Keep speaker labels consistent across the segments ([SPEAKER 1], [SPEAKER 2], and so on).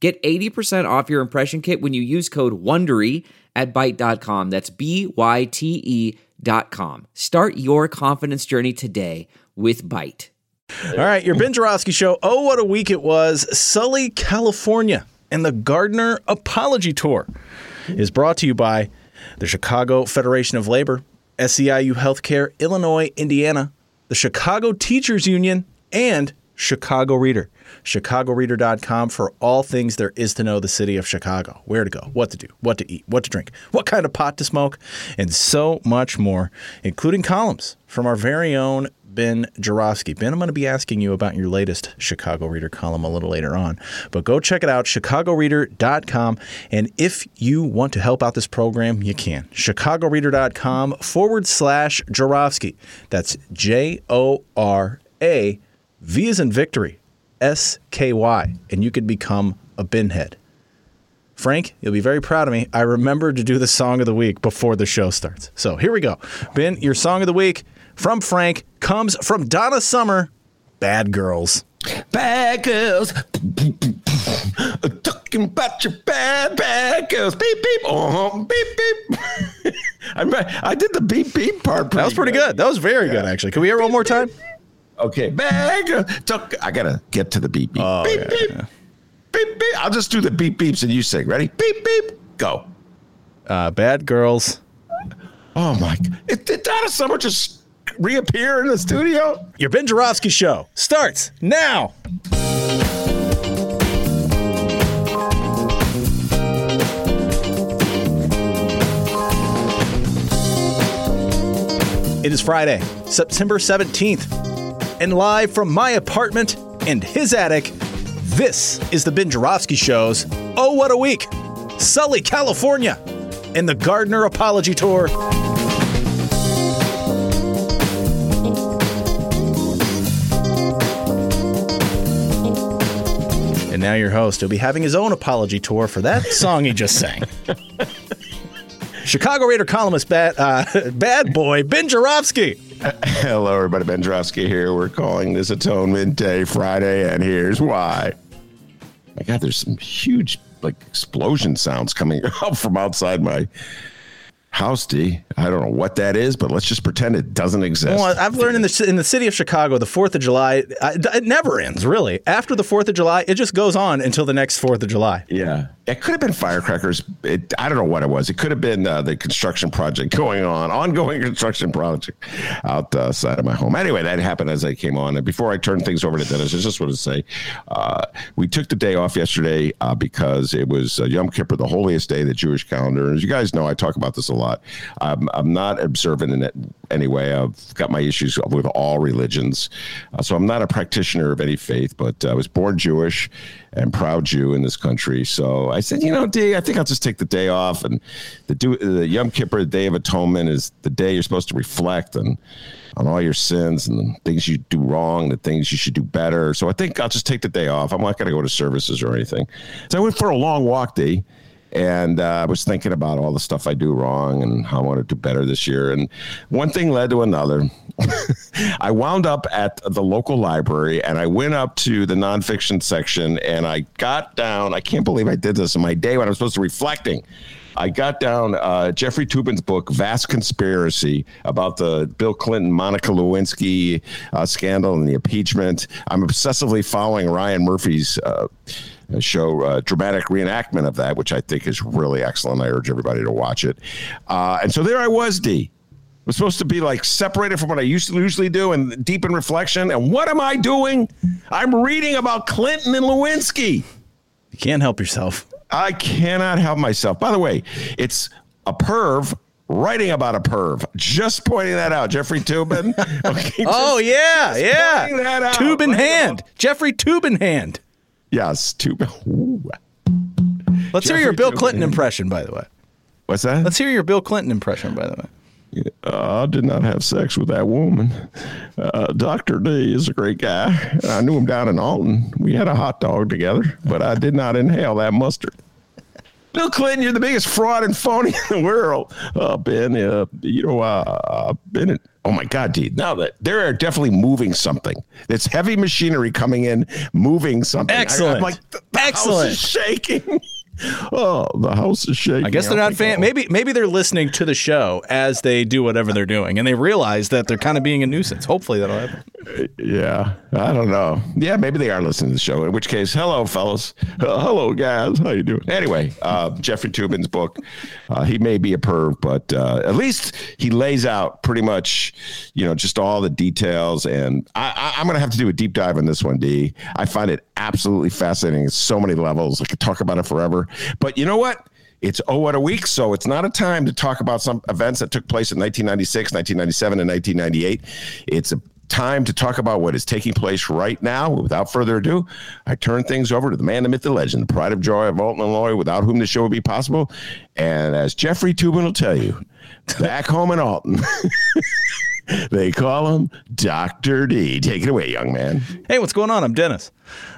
[SPEAKER 1] Get 80% off your impression kit when you use code WONDERY at Byte.com. That's B-Y-T-E dot com. Start your confidence journey today with Byte.
[SPEAKER 2] All right, your Ben Joravsky Show. Oh, what a week it was. Sully, California, and the Gardiner Apology Tour is brought to you by the Chicago Federation of Labor, SEIU Healthcare, Illinois, Indiana, the Chicago Teachers Union, and Chicago Reader. ChicagoReader.com for all things there is to know the city of Chicago. Where to go, what to do, what to eat, what to drink, what kind of pot to smoke, and so much more, including columns from our very own Ben Joravsky. Ben, I'm going to be asking you about your latest Chicago Reader column a little later on, but go check it out, chicagoreader.com. And if you want to help out this program, you can. chicagoreader.com forward slash Joravsky. That's J O R A V is in victory, S K Y, and you could become a binhead. Frank, you'll be very proud of me. I remembered to do the song of the week before the show starts. So here we go. Ben, your song of the week from Frank comes from Donna Summer, Bad Girls.
[SPEAKER 3] Bad girls. Talking about your bad, bad girls. Beep, beep. Oh, beep, beep. I, I did the beep, beep part.
[SPEAKER 2] That was pretty good. That was very good, actually. Can we hear it one more time?
[SPEAKER 3] Okay. Girls. Talk, I got to get to the beep, beep.
[SPEAKER 2] Oh,
[SPEAKER 3] beep,
[SPEAKER 2] yeah,
[SPEAKER 3] beep.
[SPEAKER 2] yeah.
[SPEAKER 3] Beep, beep. I'll just do the beep, beeps and you sing. Ready? Beep, beep. Go.
[SPEAKER 2] Uh, bad Girls.
[SPEAKER 3] Oh, my. It, did Donna Summer just reappear in the studio?
[SPEAKER 2] Your Ben Joravsky Show starts now. It is Friday, September 17th, and live from my apartment and his attic, this is the Ben Joravsky Show's Oh What a Week, Sully, California, and the Gardiner Apology Tour. And now your host will be having his own apology tour for that song he just sang. Chicago Reader columnist, bad, uh, bad boy, Ben Joravsky.
[SPEAKER 3] Hello, everybody. Ben Joravsky here. We're calling this Atonement Day Friday, and here's why. My God, there's some huge like explosion sounds coming out from outside my house. D. I don't know what that is, but let's just pretend it doesn't exist.
[SPEAKER 2] Well, I've learned in the in the city of Chicago, the Fourth of July, it never ends. Really, after the Fourth of July, it just goes on until the next Fourth of July.
[SPEAKER 3] Yeah, it could have been firecrackers. It, I don't know what it was. It could have been uh, the construction project going on, ongoing construction project outside of my home. Anyway, that happened as I came on. And before I turn things over to Dennis, I just want to say uh, we took the day off yesterday uh, because it was uh, Yom Kippur, the holiest day of the Jewish calendar. And as you guys know, I talk about this a lot. I'm, I'm not observant in it anyway. I've got my issues with all religions, uh, so I'm not a practitioner of any faith. But I was born Jewish and proud Jew in this country. So said, you know, D, I think I'll just take the day off. And the the Yom Kippur the Day of Atonement is the day you're supposed to reflect and on all your sins and the things you do wrong, the things you should do better. So I think I'll just take the day off. I'm not going to go to services or anything. So I went for a long walk, D. And uh, I was thinking about all the stuff I do wrong and how I want to do better this year. And one thing led to another. I wound up at the local library and I went up to the nonfiction section and I got down. I can't believe I did this in my day when I was supposed to be reflecting. I got down uh, Jeffrey Toobin's book, Vast Conspiracy, about the Bill Clinton, Monica Lewinsky uh, scandal and the impeachment. I'm obsessively following Ryan Murphy's uh, show, uh, dramatic reenactment of that, which I think is really excellent. I urge everybody to watch it. Uh, and so there I was, D. was supposed to be like separated from what I used to usually do and deep in reflection. And what am I doing? I'm reading about Clinton and Lewinsky.
[SPEAKER 2] You can't help yourself.
[SPEAKER 3] I cannot help myself. By the way, it's a perv writing about a perv. Just pointing that out, Jeffrey Toobin. Okay,
[SPEAKER 2] Oh yeah, yeah.
[SPEAKER 3] pointing that out.
[SPEAKER 2] Tube in hand, Jeffrey Tube in hand.
[SPEAKER 3] Yes, Toobin. Ooh.
[SPEAKER 2] Let's hear your Bill Clinton impression, by the way.
[SPEAKER 3] What's that?
[SPEAKER 2] Let's hear your Bill Clinton impression, by the way.
[SPEAKER 3] Uh, I did not have sex with that woman. Uh, Dr. D is a great guy. I knew him down in Alton. We had a hot dog together, but I did not inhale that mustard. Bill Clinton, you're the biggest fraud and phony in the world. Uh, Ben, uh, you know, uh, Ben, oh my God, dude. Now that they're definitely moving something. It's heavy machinery coming in, moving something.
[SPEAKER 2] Excellent. I, am like,
[SPEAKER 3] the, the Excellent. house is shaking. oh, the house is shaking.
[SPEAKER 2] I guess they're not fan. Maybe maybe they're listening to the show as they do whatever they're doing, and they realize that they're kind of being a nuisance. Hopefully that'll happen.
[SPEAKER 3] Yeah, I don't know. Yeah, maybe they are listening to the show. In which case, hello, fellas. Uh, hello, guys. How you doing? Anyway, uh, Jeffrey Toobin's book. Uh, he may be a perv, but uh, at least he lays out pretty much, you know, just all the details. And I, I, I'm going to have to do a deep dive on this one, D. I find it absolutely fascinating. It's so many levels. I could talk about it forever. But you know what? It's oh what a week, so it's not a time to talk about some events that took place in 1996, 1997, and 1998. It's a time to talk about what is taking place right now. Without further ado, I turn things over to the man, the myth, the legend, the pride of joy of Alton, and Illinois, without whom the show would be possible. And as Jeffrey Toobin will tell you, back home in Alton. they call him Dr. D. Take it away, young man.
[SPEAKER 2] Hey, what's going on? I'm Dennis.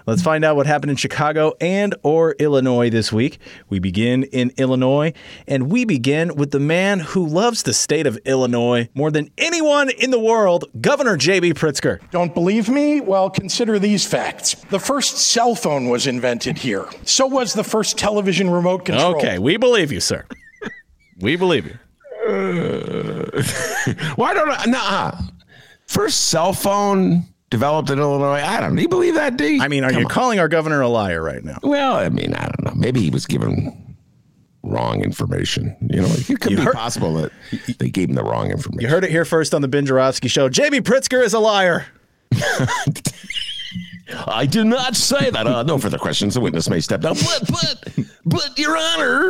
[SPEAKER 2] Let's find out what happened in Chicago and or Illinois this week. We begin in Illinois, and we begin with the man who loves the state of Illinois more than anyone in the world, Governor J.B. Pritzker.
[SPEAKER 4] Don't believe me? Well, consider these facts. The first cell phone was invented here. So was the first television remote control.
[SPEAKER 2] Okay, we believe you, sir. we believe you.
[SPEAKER 3] why don't I? Nah. First cell phone developed in Illinois. I don't. Do you believe that, D?
[SPEAKER 2] I mean, are Come you on. calling our governor a liar right now?
[SPEAKER 3] Well, I mean, I don't know. Maybe he was given wrong information. You know, it could you be heard, possible that they gave him the wrong information.
[SPEAKER 2] You heard it here first on the Ben Joravsky Show. JB Pritzker is a liar.
[SPEAKER 3] I did not say that. Uh, no further questions. The witness may step down. But, but, but, Your Honor,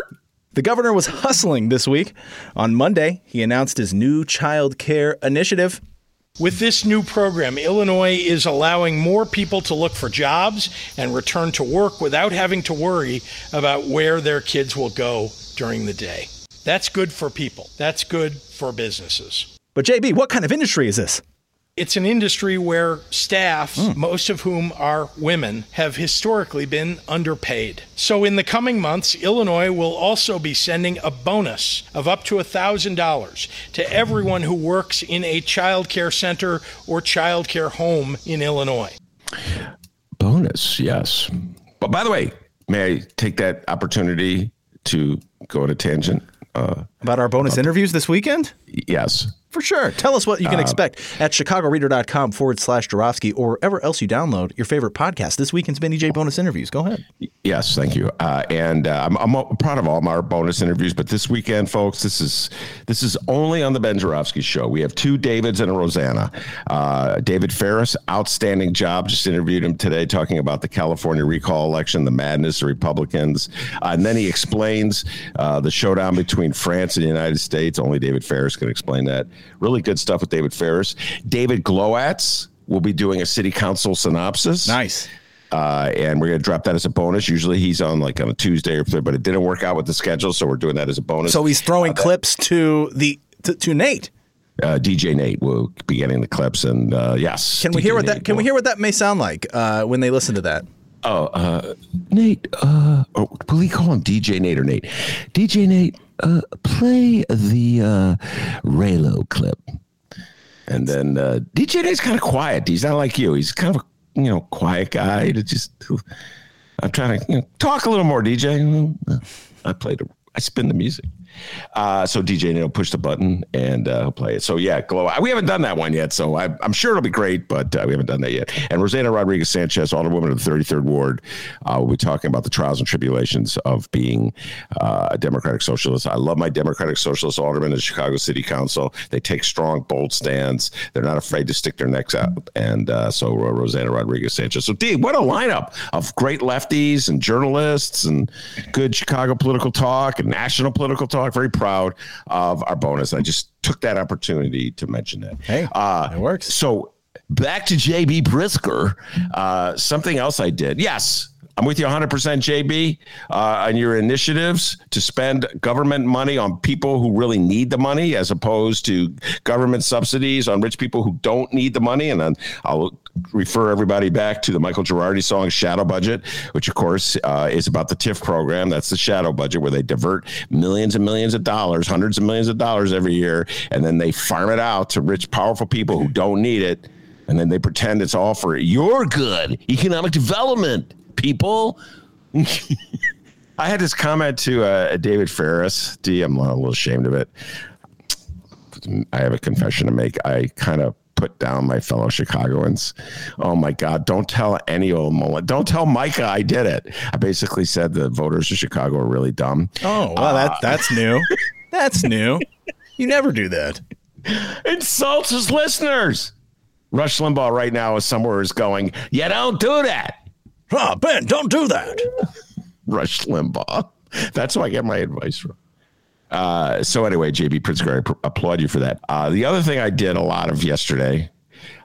[SPEAKER 2] the governor was hustling this week. On Monday, he announced his new child care initiative.
[SPEAKER 4] With this new program, Illinois is allowing more people to look for jobs and return to work without having to worry about where their kids will go during the day. That's good for people. That's good for businesses.
[SPEAKER 2] But, JB, what kind of industry is this?
[SPEAKER 4] It's an industry where staff, mm. most of whom are women, have historically been underpaid. So, in the coming months, Illinois will also be sending a bonus of up to $1,000 to everyone who works in a child care center or child care home in Illinois.
[SPEAKER 3] Bonus, yes. But by the way, may I take that opportunity to go on a tangent?
[SPEAKER 2] Uh, about our bonus about interviews this weekend?
[SPEAKER 3] Yes.
[SPEAKER 2] For sure. Tell us what you can uh, expect at chicagoreader.com forward slash Joravsky or wherever else you download your favorite podcast. This weekend's Benny J bonus interviews. Go ahead.
[SPEAKER 3] Yes, thank you. Uh, and uh, I'm, I'm, proud of all my bonus interviews, but this weekend, folks, this is this is only on the Ben Joravsky show. We have two Davids and a Rosanna. Uh, David Ferris, outstanding job. Just interviewed him today talking about the California recall election, the madness of Republicans. Uh, and then he explains uh, the showdown between France and the United States. Only David Ferris can explain that. Really good stuff with David Ferris. David Glowatz will be doing a city council synopsis.
[SPEAKER 2] Nice.
[SPEAKER 3] Uh, and we're going to drop that as a bonus. Usually he's on like on a Tuesday or but it didn't work out with the schedule, so we're doing that as a bonus.
[SPEAKER 2] So he's throwing uh, clips to the to, to Nate.
[SPEAKER 3] Uh, DJ Nate will be getting the clips, and uh, yes.
[SPEAKER 2] Can we hear what Nate that? Can will. we hear what that may sound like uh, when they listen to that?
[SPEAKER 3] Oh, uh, Nate. Uh, oh, will he call him DJ Nate or Nate? DJ Nate uh, play the uh, Raylo clip. And then uh, DJ Nate's kind of quiet. He's not like you. He's kind of a you know quiet guy to just. I'm trying to you know, talk a little more, DJ. I played. I spin the music. Uh, so DJ Neil push the button and uh, he'll play it. So yeah, glow. We haven't done that one yet, so I, am sure it'll be great, but uh, we haven't done that yet. And Rosanna Rodriguez Sanchez, Alderwoman of the 33rd Ward, uh, will be talking about the trials and tribulations of being uh, a Democratic Socialist. I love my Democratic Socialist aldermen in the Chicago City Council. They take strong, bold stands. They're not afraid to stick their necks out. And uh, so Rosanna Rodriguez Sanchez. So D, what a lineup of great lefties and journalists and good Chicago political talk and national political talk very proud of our bonus. I just took that opportunity to mention that.
[SPEAKER 2] Hey, uh, it works.
[SPEAKER 3] So back to JB Pritzker. Uh, something else I did. Yes, I'm with you 100%, JB, uh, on your initiatives to spend government money on people who really need the money as opposed to government subsidies on rich people who don't need the money. And then I'll refer everybody back to the Michael Girardi song Shadow Budget, which, of course, uh, is about the TIF program. That's the shadow budget where they divert millions and millions of dollars, hundreds of millions of dollars every year, and then they farm it out to rich, powerful people who don't need it. And then they pretend it's all for your good, economic development, people. I had this comment to uh, David Ferris. D, I'm a little ashamed of it. I have a confession to make. I kind of put down my fellow Chicagoans. Oh my God! Don't tell any old mullet. Don't tell Micah I did it. I basically said the voters of Chicago are really dumb.
[SPEAKER 2] Oh, well, that that's new. That's new. You never do that.
[SPEAKER 3] Insults his listeners. Rush Limbaugh right now is somewhere is going. You don't do that.
[SPEAKER 2] Oh, Ben, don't do that.
[SPEAKER 3] Rush Limbaugh. That's who I get my advice from. Uh, so anyway, JB Pritzker, I applaud you for that. Uh, the other thing I did a lot of yesterday,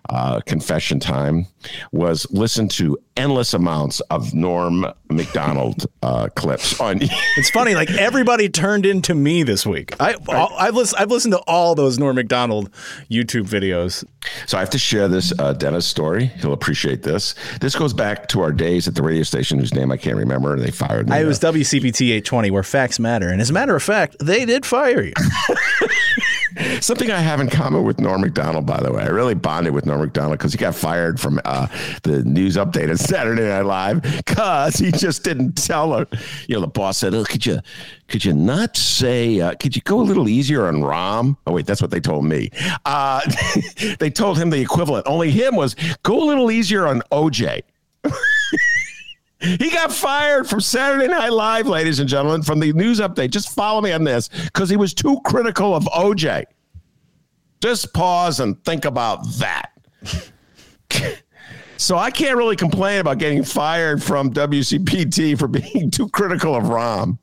[SPEAKER 3] uh, confession time, was listen to endless amounts of Norm Macdonald uh, clips on.
[SPEAKER 2] it's funny, like everybody turned into me this week. I, I've listened. I've listened to all those Norm Macdonald YouTube videos.
[SPEAKER 3] So I have to share this uh, Dennis story. He'll appreciate this. This goes back to our days at the radio station whose name I can't remember, and they fired me.
[SPEAKER 2] I was WCPT 820, where facts matter, and as a matter of fact, they did fire you.
[SPEAKER 3] Something I have in common with Norm Macdonald, by the way. I really bonded with Norm Macdonald because he got fired from uh, the news update on Saturday Night Live because he just didn't tell her. You know, the boss said, "Oh, could you, could you not say? Uh, could you go a little easier on Rahm? Oh, wait, that's what they told me. Uh, they told him the equivalent. Only him was go a little easier on OJ. He got fired from Saturday Night Live, ladies and gentlemen, from the news update. Just follow me on this because he was too critical of OJ. Just pause and think about that. so I can't really complain about getting fired from WCPT for being too critical of Rahm.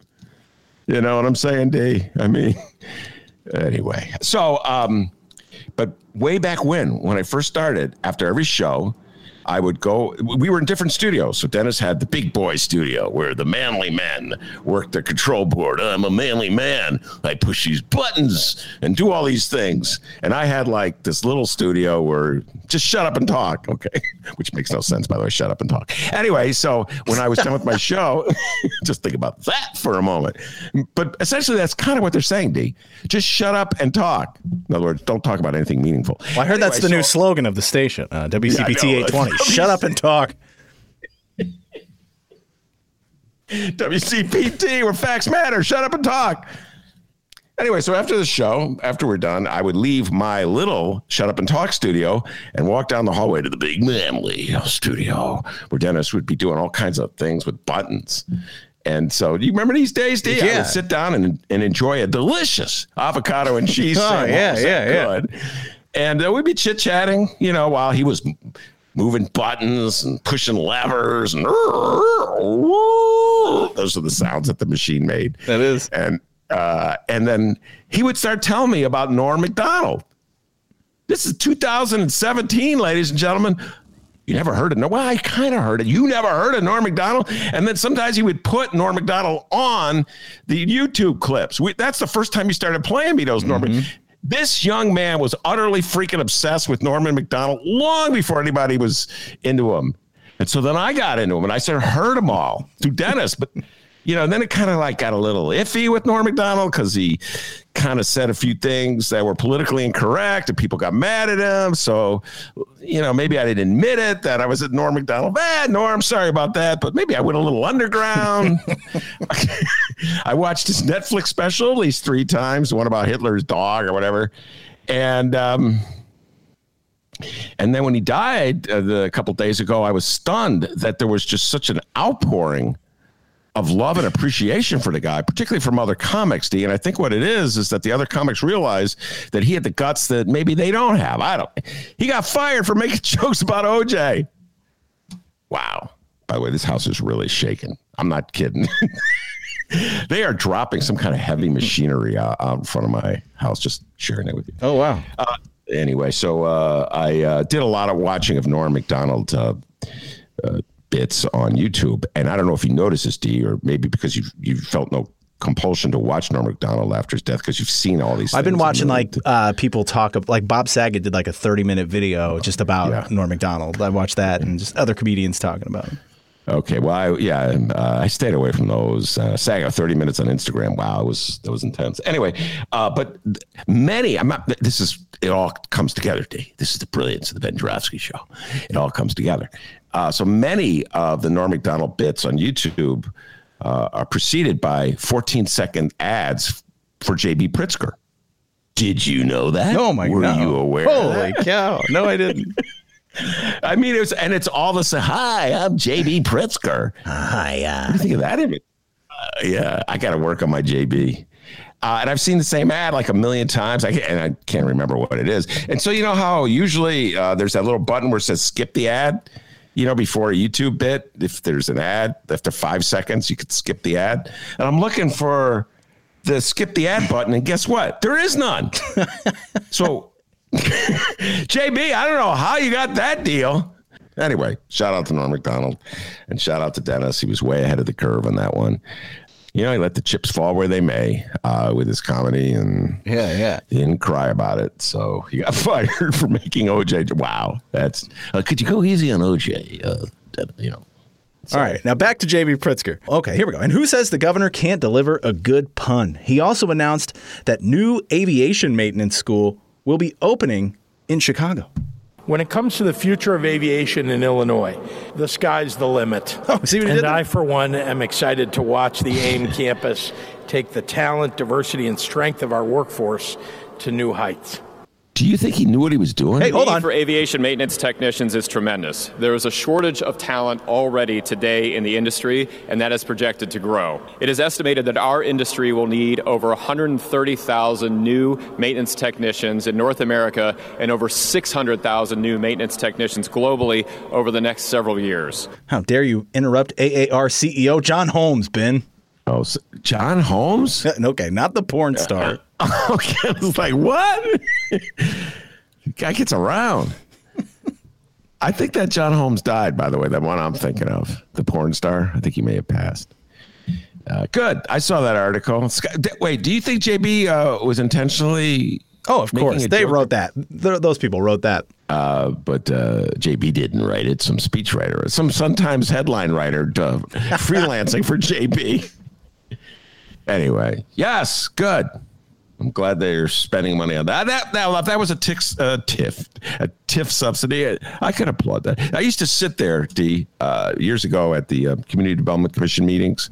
[SPEAKER 3] You know what I'm saying, D? I mean, anyway. So, um, but way back when, when I first started, after every show, I would go. We were in different studios. So Dennis had the big boy studio where the manly men worked the control board. I'm a manly man. I push these buttons and do all these things. And I had like this little studio where just shut up and talk. Okay. Which makes no sense, by the way. Shut up and talk. Anyway, so when I was done with my show, just think about that for a moment. But essentially, that's kind of what they're saying, D. Just shut up and talk. In other words, don't talk about anything meaningful.
[SPEAKER 2] Well, I heard anyway, that's the so, new slogan of the station, uh, WCPT yeah, 820. Shut up and talk.
[SPEAKER 3] WCPT, where facts matter. Shut up and talk. Anyway, so after the show, after we're done, I would leave my little shut up and talk studio and walk down the hallway to the big manly studio where Dennis would be doing all kinds of things with buttons. And so, do you remember these days, D? Yeah. I would sit down and, and enjoy a delicious avocado and cheese.
[SPEAKER 2] oh, yeah, yeah, good. yeah.
[SPEAKER 3] And uh, we'd be chit chatting, you know, while he was moving buttons and pushing levers and those are the sounds that the machine made.
[SPEAKER 2] That is.
[SPEAKER 3] And uh, and then he would start telling me about Norm Macdonald. This is 2017, ladies and gentlemen. You never heard of no? Well, I kind of heard it. You never heard of Norm Macdonald. And then sometimes he would put Norm Macdonald on the YouTube clips. We, that's the first time he started playing me those Norm. Mm-hmm. This young man was utterly freaking obsessed with Norman Macdonald long before anybody was into him. And so then I got into him and I started heard them all through Dennis. But you know, then it kind of like got a little iffy with Norm Macdonald because he kind of said a few things that were politically incorrect and people got mad at him. So, you know, maybe I didn't admit it that I was at Norm Macdonald. Bad eh, Norm, sorry about that, but maybe I went a little underground. I watched his Netflix special at least three times, one about Hitler's dog or whatever. And, um, and then when he died uh, the, a couple days ago, I was stunned that there was just such an outpouring of love and appreciation for the guy, particularly from other comics, D. And I think what it is is that the other comics realize that he had the guts that maybe they don't have. I don't. He got fired for making jokes about OJ. Wow. By the way, this house is really shaking. I'm not kidding. they are dropping some kind of heavy machinery out, out, in front of my house. Just sharing it with you.
[SPEAKER 2] Oh wow.
[SPEAKER 3] Uh, anyway, so uh, I uh, did a lot of watching of Norm Macdonald uh, uh, bits on YouTube. And I don't know if you noticed this, D, or maybe because you you felt no compulsion to watch Norm Macdonald after his death because you've seen all these.
[SPEAKER 2] I've been watching like uh, people talk of like Bob Saget did like a 30 minute video just about
[SPEAKER 3] Yeah.
[SPEAKER 2] Norm Macdonald. I watched that and just other comedians talking about him.
[SPEAKER 3] Okay, well, I, yeah, uh, I stayed away from those. Uh, Saget, thirty minutes on Instagram. Wow, it was that was intense. Anyway, uh, but many. I'm not. This is it. All comes together. D. This is the brilliance of the Ben Joravsky show. It all comes together. Uh, so many of the Norm Macdonald bits on YouTube uh, are preceded by 14 second ads for JB Pritzker. Did you know that?
[SPEAKER 2] Oh my god.
[SPEAKER 3] Were
[SPEAKER 2] god!
[SPEAKER 3] you aware? of that?
[SPEAKER 2] Holy cow! No, I didn't.
[SPEAKER 3] I mean, it was, and it's all the same. Hi, I'm JB Pritzker.
[SPEAKER 2] Hi, uh,
[SPEAKER 3] What do you think of that image? Uh, yeah, I got to work on my JB. Uh, and I've seen the same ad like a million times. I can't, and I can't remember what it is. And so you know how usually uh, there's that little button where it says skip the ad. You know, before a YouTube bit, if there's an ad after five seconds, you could skip the ad. And I'm looking for the skip the ad button, and guess what? There is none. so, JB, I don't know how you got that deal. Anyway, shout out to Norm Macdonald and shout out to Dennis. He was way ahead of the curve on that one. You know, he let the chips fall where they may uh, with his comedy, and
[SPEAKER 2] yeah, yeah.
[SPEAKER 3] he didn't cry about it. So he got fired for making OJ. Wow, that's uh, could you go easy on OJ? Uh, you know,
[SPEAKER 2] All right, now back to JB Pritzker. Okay, here we go. And who says the governor can't deliver a good pun? He also announced that new aviation maintenance school will be opening in Chicago.
[SPEAKER 4] When it comes to the future of aviation in Illinois, the sky's the limit.
[SPEAKER 2] Oh,
[SPEAKER 4] and? I, for one, am excited to watch the AIM campus take the talent, diversity, and strength of our workforce to new heights.
[SPEAKER 3] Do you think he knew what he was doing?
[SPEAKER 2] Hey, hold
[SPEAKER 5] need
[SPEAKER 2] on.
[SPEAKER 5] for aviation maintenance technicians is tremendous. There is a shortage of talent already today in the industry, and that is projected to grow. It is estimated that our industry will need over 130,000 new maintenance technicians in North America and over 600,000 new maintenance technicians globally over the next several years.
[SPEAKER 2] How dare you interrupt AAR CEO John Holmes, Ben?
[SPEAKER 3] Oh, so- John Holmes.
[SPEAKER 2] Okay, not the porn star.
[SPEAKER 3] okay, I was like, what? Guy gets around. I think that John Holmes died, by the way, that one I'm thinking of, the porn star. I think he may have passed. Uh, good. I saw that article. Wait, do you think JB uh, was intentionally?
[SPEAKER 2] Oh, of course. They wrote that. Th- those people wrote that.
[SPEAKER 3] Uh, but uh, JB didn't write it. Some speechwriter, some sometimes headline writer, freelancing for JB. Anyway, yes, good. I'm glad they're spending money on that. That if that was a TIF, uh, TIF, a TIF subsidy, I, I could applaud that. I used to sit there, D, uh, years ago at the uh, Community Development Commission meetings,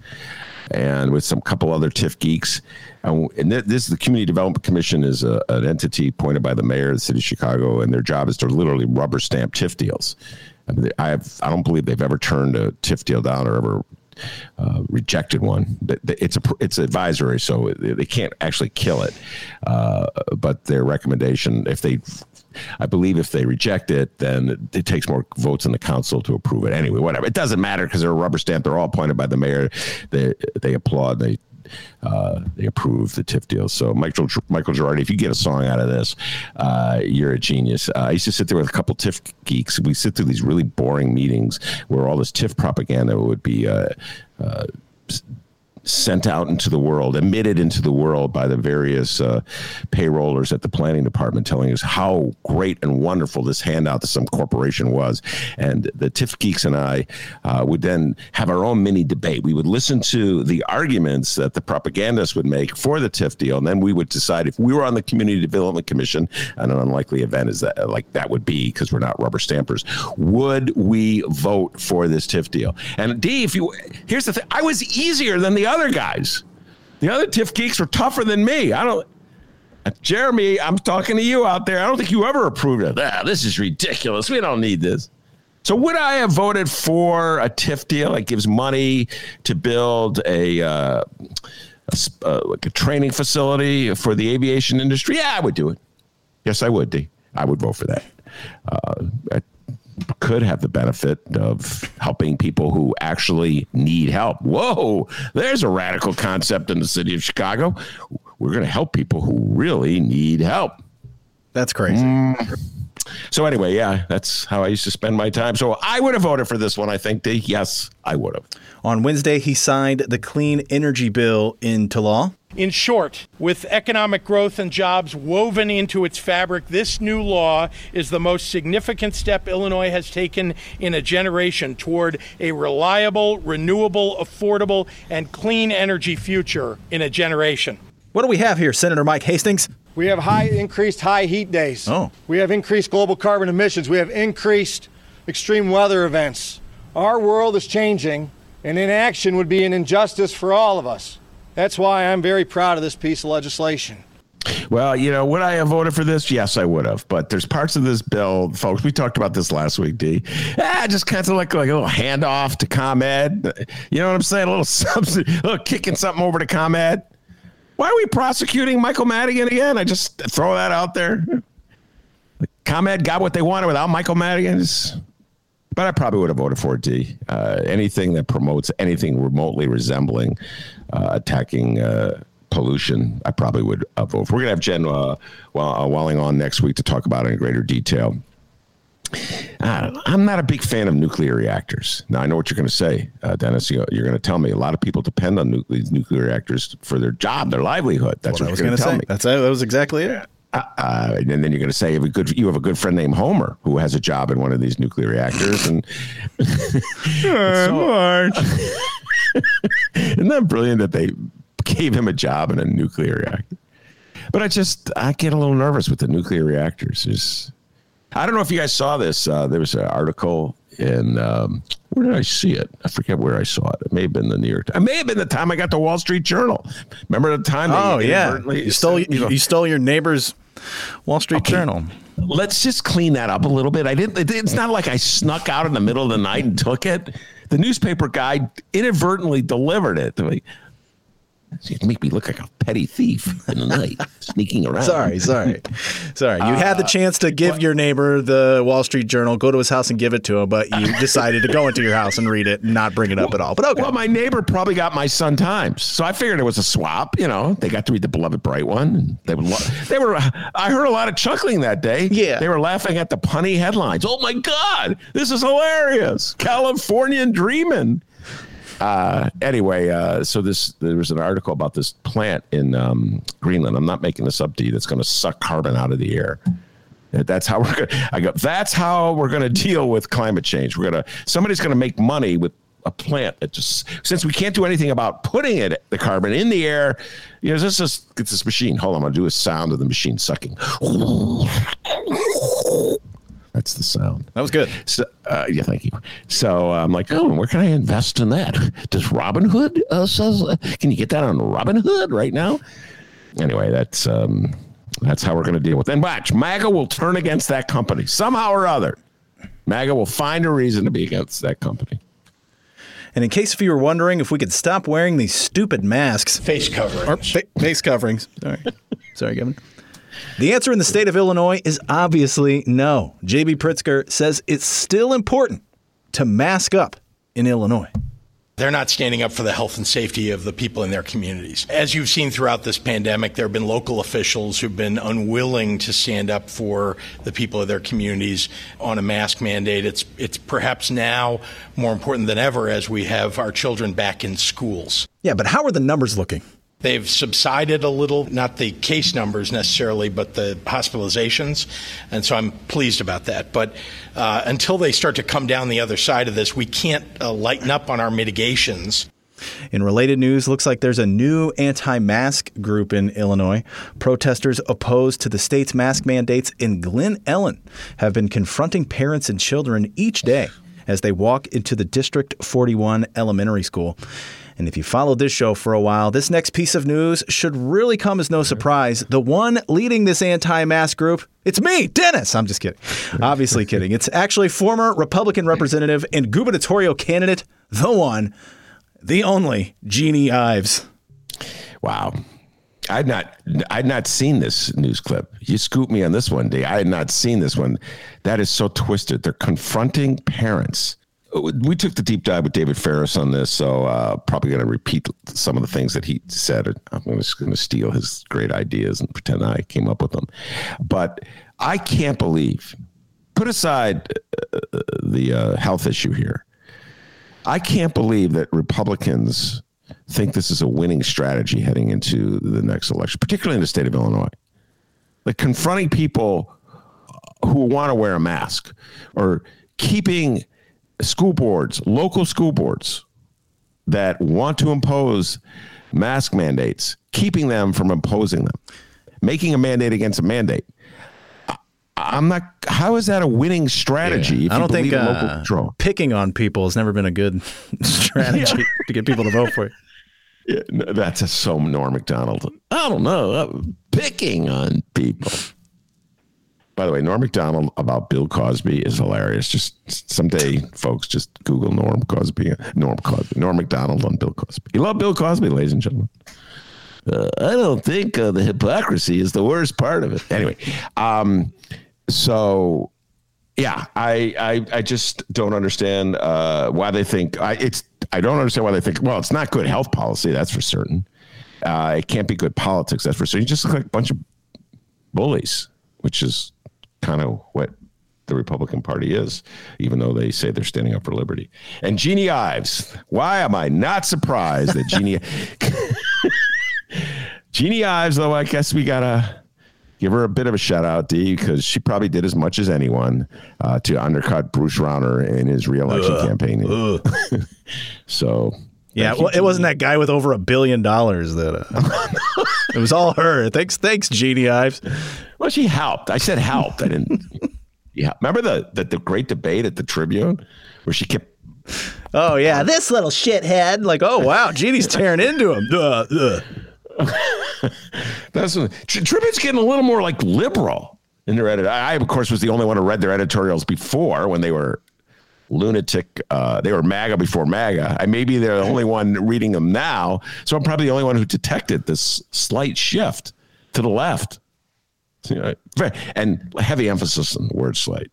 [SPEAKER 3] and with some couple other TIF geeks. And, and th- this, the Community Development Commission, is a, an entity appointed by the mayor of the city of Chicago, and their job is to literally rubber stamp TIF deals. I, mean, I have, I don't believe they've ever turned a TIF deal down or ever uh, rejected one. It's a it's advisory, so they they can't actually kill it. Uh, but their recommendation, if they, I believe, if they reject it, then it takes more votes in the council to approve it. Anyway, whatever. It doesn't matter because they're a rubber stamp. They're all appointed by the mayor. They they applaud. They uh, they approve the TIF deal. So Michael Michael Girardi, if you get a song out of this, uh, you're a genius. Uh, I used to sit there with a couple TIF geeks. We sit through these really boring meetings where all this TIF propaganda would be. Sent out into the world, emitted into the world by the various uh, payrollers at the planning department, telling us how great and wonderful this handout to some corporation was. And the TIF geeks and I uh, would then have our own mini debate. We would listen to the arguments that the propagandists would make for the TIF deal, and then we would decide if we were on the Community Development Commission, and an unlikely event is that like that would be because we're not rubber stampers, would we vote for this TIF deal? And D, if you here's the thing, I was easier than the other guys. The other TIF geeks were tougher than me. I don't. Jeremy, I'm talking to you out there. I don't think you ever approved of that. This is ridiculous. We don't need this. So would I have voted for a TIF deal that gives money to build a, uh, a uh, like a training facility for the aviation industry? Yeah, I would do it. Yes, I would. D. I would vote for that. Uh, could have the benefit of helping people who actually need help. Whoa, there's a radical concept in the city of Chicago. We're going to help people who really need help.
[SPEAKER 2] That's crazy. Mm.
[SPEAKER 3] So anyway, yeah, that's how I used to spend my time. So I would have voted for this one. I think. Yes, I would have.
[SPEAKER 2] On Wednesday, he signed the Clean Energy Bill into law.
[SPEAKER 4] In short, with economic growth and jobs woven into its fabric, this new law is the most significant step Illinois has taken in a generation toward a reliable, renewable, affordable, and clean energy future in a generation.
[SPEAKER 2] What do we have here, Senator Mike Hastings?
[SPEAKER 6] We have high increased high heat days.
[SPEAKER 2] Oh.
[SPEAKER 6] We have increased global carbon emissions. We have increased extreme weather events. Our world is changing, and inaction would be an injustice for all of us. That's why I'm very proud of this piece of legislation.
[SPEAKER 3] Well, you know, would I have voted for this? Yes, I would have. But there's parts of this bill, folks. We talked about this last week, D. Ah, just kind of like like a little handoff to ComEd. You know what I'm saying? A little something, a little kicking something over to ComEd. Why are we prosecuting Michael Madigan again? I just throw that out there. ComEd got what they wanted without Michael Madigan. But I probably would have voted for D. Uh, anything that promotes anything remotely resembling uh, attacking uh, pollution, I probably would uh, vote. We're going to have Jen uh, Walling on next week to talk about it in greater detail. I'm not a big fan of nuclear reactors. Now I know what you're going to say, uh, Dennis. You, are going to tell me a lot of people depend on nuclear, nuclear reactors for their job, their livelihood. That's what, what
[SPEAKER 2] I was going to tell
[SPEAKER 3] say.
[SPEAKER 2] me. That's that was exactly it.
[SPEAKER 3] Uh, uh, and then you're going to say you have a good you have a good friend named Homer who has a job in one of these nuclear reactors, and Marge. isn't that brilliant that they gave him a job in a nuclear reactor? But I just I get a little nervous with the nuclear reactors. There's, I don't know if you guys saw this. Uh, there was an article in um, where did I see it? I forget where I saw it. It may have been the New York. It may have been the time I got the Wall Street Journal. Remember the time?
[SPEAKER 2] Oh yeah, you stole you, know, you, stole your neighbor's Wall Street okay. Journal.
[SPEAKER 3] Let's just clean that up a little bit. I didn't. It's not like I snuck out in the middle of the night and took it. The newspaper guy inadvertently delivered it. Like, you make me look like a petty thief in the night, sneaking around.
[SPEAKER 2] Sorry, sorry, sorry. You uh, had the uh, chance to give but, your neighbor the Wall Street Journal, go to his house and give it to him, but you decided to go into your house and read it and not bring it up
[SPEAKER 3] well,
[SPEAKER 2] at all. But okay.
[SPEAKER 3] Well, my neighbor probably got my Sun Times, so I figured it was a swap. You know, they got to read the beloved bright one. They were, they were. I heard a lot of chuckling that day.
[SPEAKER 2] Yeah,
[SPEAKER 3] they were laughing at the punny headlines. Oh my God, this is hilarious! Californian dreaming. Uh, anyway, uh, so this there was an article about this plant in um, Greenland. I'm not making this up to you. That's going to suck carbon out of the air. That's how we're going. I go. That's how we're going to deal with climate change. We're going to somebody's going to make money with a plant that just since we can't do anything about putting it the carbon in the air. You know, this is it's this machine. Hold on, I'm going to do a sound of the machine sucking. That's the sound.
[SPEAKER 2] That was good.
[SPEAKER 3] So, uh, yeah, thank you. So I'm like, oh, where can I invest in that? Does Robinhood uh, says? Uh, can you get that on Robinhood right now? Anyway, that's um, that's how we're going to deal with. it. And watch, MAGA will turn against that company somehow or other. MAGA will find a reason to be against that company.
[SPEAKER 2] And in case if you were wondering if we could stop wearing these stupid masks,
[SPEAKER 4] face coverings,
[SPEAKER 2] fa- face coverings. Sorry, sorry, Kevin. The answer in the state of Illinois is obviously no. JB Pritzker says it's still important to mask up in Illinois.
[SPEAKER 4] They're not standing up for the health and safety of the people in their communities. As you've seen throughout this pandemic, there have been local officials who've been unwilling to stand up for the people of their communities on a mask mandate. It's, it's perhaps now more important than ever as we have our children back in schools.
[SPEAKER 2] Yeah, but how are the numbers looking?
[SPEAKER 4] They've subsided a little, not the case numbers necessarily, but the hospitalizations. And so I'm pleased about that. But uh, until they start to come down the other side of this, we can't uh, lighten up on our mitigations.
[SPEAKER 2] In related news, looks like there's a new anti mask group in Illinois. Protesters opposed to the state's mask mandates in Glen Ellyn have been confronting parents and children each day as they walk into the District 41 elementary school. And if you followed this show for a while, this next piece of news should really come as no surprise. The one leading this anti mask group, it's me, Dennis. I'm just kidding. Obviously kidding. It's actually former Republican representative and gubernatorial candidate, the one, the only, Jeanne Ives.
[SPEAKER 3] Wow. I'd not I'd not seen this news clip. You scooped me on this one, day. I had not seen this one. That is so twisted. They're confronting parents we took the deep dive with David Ferris on this, so uh, probably going to repeat some of the things that he said. I'm just going to steal his great ideas and pretend I came up with them. But I can't believe put aside uh, the uh, health issue here. I can't believe that Republicans think this is a winning strategy heading into the next election, particularly in the state of Illinois. Like confronting people who want to wear a mask or keeping school boards, local school boards that want to impose mask mandates, keeping them from imposing them, making a mandate against a mandate. I'm not. How is that a winning strategy?
[SPEAKER 2] Yeah. I don't think uh, picking on people has never been a good strategy yeah. to get people to vote for you.
[SPEAKER 3] Yeah, no, that's a, so Norm Macdonald. I don't know. Uh, picking on people. By the way, Norm Macdonald about Bill Cosby is hilarious. Just someday, folks, just Google Norm Cosby. Norm Cosby. Norm Macdonald on Bill Cosby. You love Bill Cosby, ladies and gentlemen. Uh, I don't think uh, the hypocrisy is the worst part of it. Anyway, um, so yeah, I, I I just don't understand uh, why they think I it's I don't understand why they think well it's not good health policy that's for certain. Uh, it can't be good politics that's for certain. You just look like a bunch of bullies, which is kind of what the Republican Party is, even though they say they're standing up for liberty. And Jeanne Ives, why am I not surprised that Jeanne Jeanne Ives, though I guess we gotta give her a bit of a shout out, D, because she probably did as much as anyone uh, to undercut Bruce Rauner in his reelection uh, campaign. Uh. so.
[SPEAKER 2] Yeah, well, it wasn't that guy with over a billion dollars that. Uh, it was all her. Thanks, thanks, Jeanne Ives.
[SPEAKER 3] Well, she helped. I said helped. I didn't. Yeah, remember the, the the great debate at the Tribune where she kept.
[SPEAKER 2] Oh yeah, this little shithead. Like, oh wow, Jeannie's tearing into him. Uh, uh.
[SPEAKER 3] That's Tribune's getting a little more like liberal in their edit. I, of course, was the only one who read their editorials before when they were lunatic. Uh, they were MAGA before MAGA. I maybe they're the only one reading them now, so I'm probably the only one who detected this slight shift to the left. And heavy emphasis on the word slight.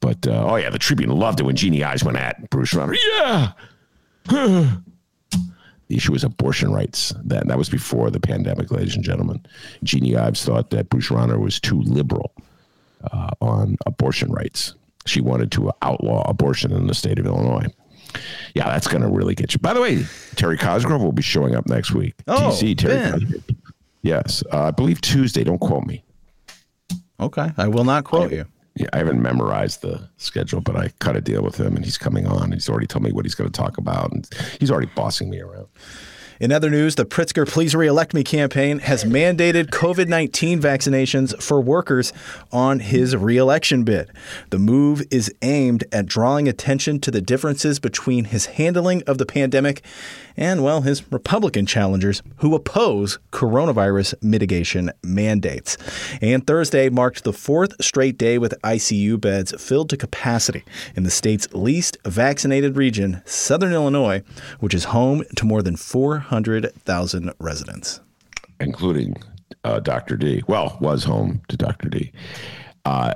[SPEAKER 3] But uh, oh yeah, the Tribune loved it when Jeanne Ives went at Bruce Rauner. Yeah. The issue was abortion rights. That that was before the pandemic, ladies and gentlemen. Jeanne Ives thought that Bruce Rauner was too liberal uh, on abortion rights. She wanted to outlaw abortion in the state of Illinois. Yeah, that's going to really get you. By the way, Terry Cosgrove will be showing up next week.
[SPEAKER 2] Oh, TC, Terry Cosgrove.
[SPEAKER 3] Yes, uh, I believe Tuesday. Don't quote me.
[SPEAKER 2] Okay, I will not quote I, you
[SPEAKER 3] yeah, I haven't memorized the schedule, but I cut a deal with him, and he's coming on. He's already told me what he's going to talk about, and he's already bossing me around.
[SPEAKER 2] In other news, the Pritzker Please Reelect Me campaign has mandated COVID 19 vaccinations for workers on his reelection bid. The move is aimed at drawing attention to the differences between his handling of the pandemic and, well, his Republican challengers who oppose coronavirus mitigation mandates. And Thursday marked the fourth straight day with ICU beds filled to capacity in the state's least vaccinated region, Southern Illinois, which is home to more than 400,000 residents.
[SPEAKER 3] Including uh, Dr. D. Well, was home to Dr. D. Uh,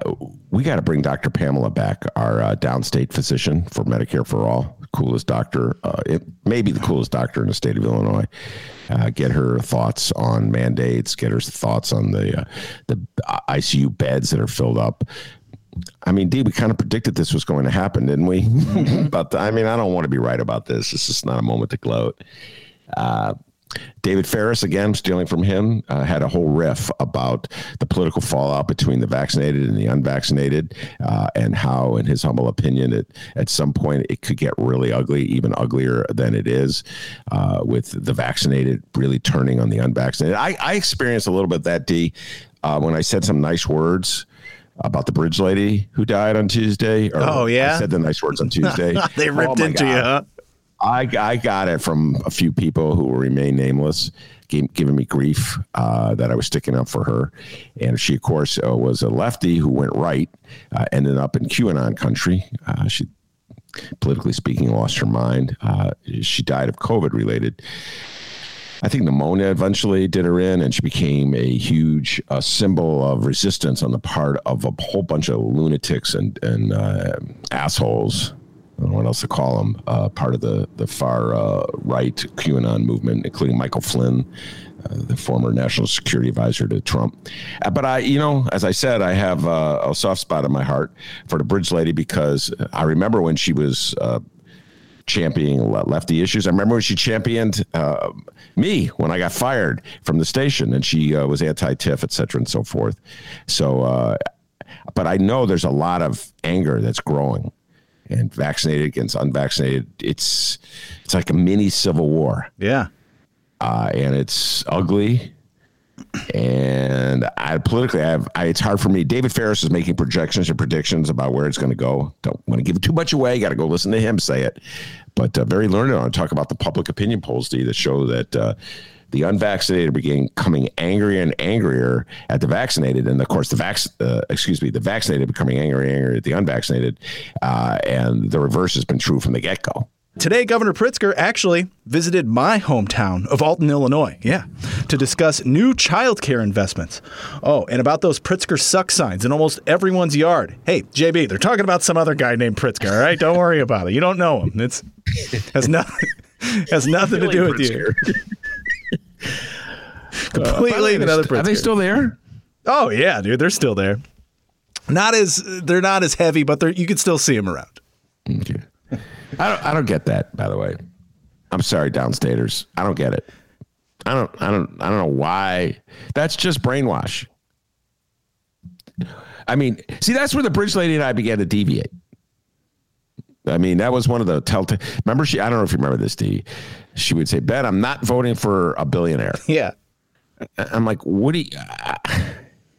[SPEAKER 3] we got to bring Dr. Pamela back, our uh, downstate physician for Medicare for All coolest doctor, uh, it may be the coolest doctor in the state of Illinois. Uh, get her thoughts on mandates. Get her thoughts on the uh, the ICU beds that are filled up. I mean, Dee, we kind of predicted this was going to happen, didn't we? Mm-hmm. but I mean, I don't want to be right about this. This is not a moment to gloat. David Ferris, again, stealing from him, uh, had a whole riff about the political fallout between the vaccinated and the unvaccinated, uh, and how, in his humble opinion, it, at some point it could get really ugly, even uglier than it is, uh, with the vaccinated really turning on the unvaccinated. I, I experienced a little bit that, D, uh, when I said some nice words about the bridge lady who died on Tuesday.
[SPEAKER 2] oh, yeah.
[SPEAKER 3] I said the nice words on Tuesday.
[SPEAKER 2] they ripped oh, into God. you, huh?
[SPEAKER 3] I, I got it from a few people who will remain nameless, giving me grief uh, that I was sticking up for her. And she, of course, uh, was a lefty who went right, uh, ended up in QAnon country. Uh, she, politically speaking, lost her mind. Uh, she died of COVID related. I think pneumonia eventually did her in, and she became a huge uh, symbol of resistance on the part of a whole bunch of lunatics and and uh, assholes I don't know what else to call him, uh, part of the the far uh, right QAnon movement, including Michael Flynn, uh, the former national security advisor to Trump. Uh, but I, you know, as I said, I have uh, a soft spot in my heart for the bridge lady because I remember when she was uh, championing lefty issues. I remember when she championed uh, me when I got fired from the station, and she uh, was anti-TIF, et cetera, and so forth. So, uh, but I know there's a lot of anger that's growing, and vaccinated against unvaccinated. It's it's like a mini civil war.
[SPEAKER 2] Yeah,
[SPEAKER 3] uh, and it's ugly. And I politically, I have, I, it's hard for me. David Faris is making projections and predictions about where it's going to go. Don't want to give it too much away. Got to go listen to him say it. But uh, very learned on talk about the public opinion polls, D, that show that uh, the unvaccinated begin coming angrier and angrier at the vaccinated, and of course the vac, uh, excuse me, the vaccinated becoming angrier and angrier at the unvaccinated, uh, and the reverse has been true from the get go.
[SPEAKER 2] Today, Governor Pritzker actually visited my hometown of Alton, Illinois. Yeah, to discuss new child care investments. Oh, and about those Pritzker suck signs in almost everyone's yard. Hey, JB, they're talking about some other guy named Pritzker. All right, don't worry about it. You don't know him. It's has nothing has nothing to do with you. Completely uh, another Pritzker.
[SPEAKER 3] Are they still there?
[SPEAKER 2] Oh yeah, dude, they're still there. Not as they're not as heavy, but they're you can still see them around.
[SPEAKER 3] Okay. I don't. I don't get that. By the way, I'm sorry, downstaters. I don't get it. I don't. I don't. I don't know why. That's just brainwash. I mean, see, that's where the bridge lady and I began to deviate. I mean, that was one of the telltale. Remember, she. I don't know if you remember this, D. She would say, "Ben, I'm not voting for a billionaire."
[SPEAKER 2] Yeah.
[SPEAKER 3] I'm like, what do you? Uh,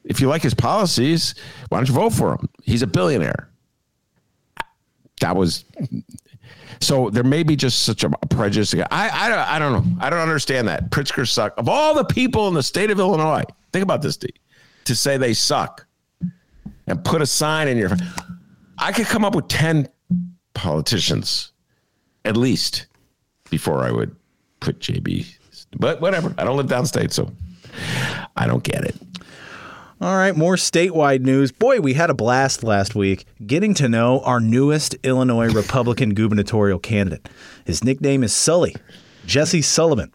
[SPEAKER 3] if you like his policies, why don't you vote for him? He's a billionaire. That was so there may be just such a prejudice. I, I, I don't know. I don't understand that. Pritzker suck. Of all the people in the state of Illinois, think about this, D, to say they suck and put a sign in your. I could come up with 10 politicians at least before I would put JB. But whatever. I don't live downstate, so I don't get it.
[SPEAKER 2] All right, more statewide news. Boy, we had a blast last week getting to know our newest Illinois Republican gubernatorial candidate. His nickname is Sully, Jesse Sullivan.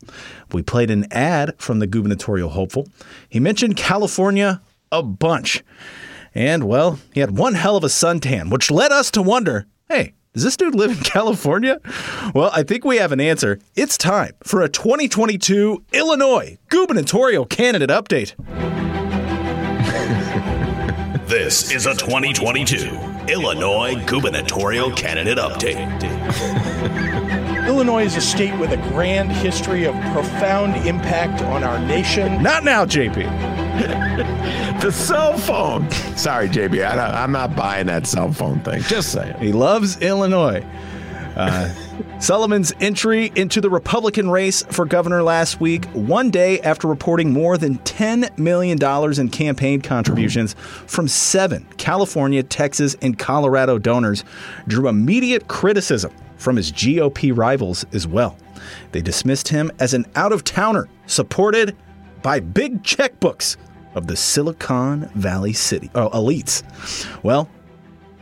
[SPEAKER 2] We played an ad from the gubernatorial hopeful. He mentioned California a bunch. And, well, he had one hell of a suntan, which led us to wonder hey, does this dude live in California? Well, I think we have an answer. It's time for a 2022 Illinois gubernatorial candidate update.
[SPEAKER 7] This is a 2022 Illinois gubernatorial candidate update.
[SPEAKER 4] Illinois is a state with a grand history of profound impact on our nation.
[SPEAKER 2] Not now, JP.
[SPEAKER 3] the cell phone. Sorry, JB. I am not buying that cell phone thing. Just saying.
[SPEAKER 2] He loves Illinois. Uh, Sullivan's entry into the Republican race for governor last week, one day after reporting more than $10 million in campaign contributions from seven California, Texas, and Colorado donors, drew immediate criticism from his GOP rivals as well. They dismissed him as an out of towner supported by big checkbooks of the Silicon Valley City oh, elites. Well,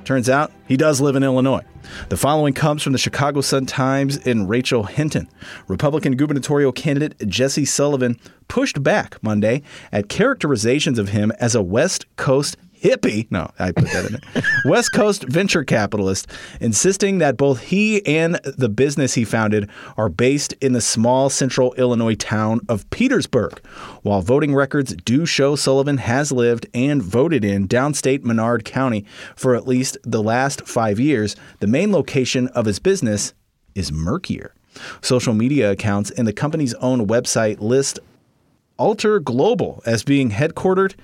[SPEAKER 2] turns out he does live in Illinois. The following comes from the Chicago Sun-Times and Rachel Hinton. Republican gubernatorial candidate Jesse Sullivan pushed back Monday at characterizations of him as a West Coast hippie. No, I put that in there. West Coast venture capitalist, insisting that both he and the business he founded are based in the small central Illinois town of Petersburg. While voting records do show Sullivan has lived and voted in downstate Menard County for at least the last five years, the main location of his business is murkier. Social media accounts and the company's own website list Alter Global as being headquartered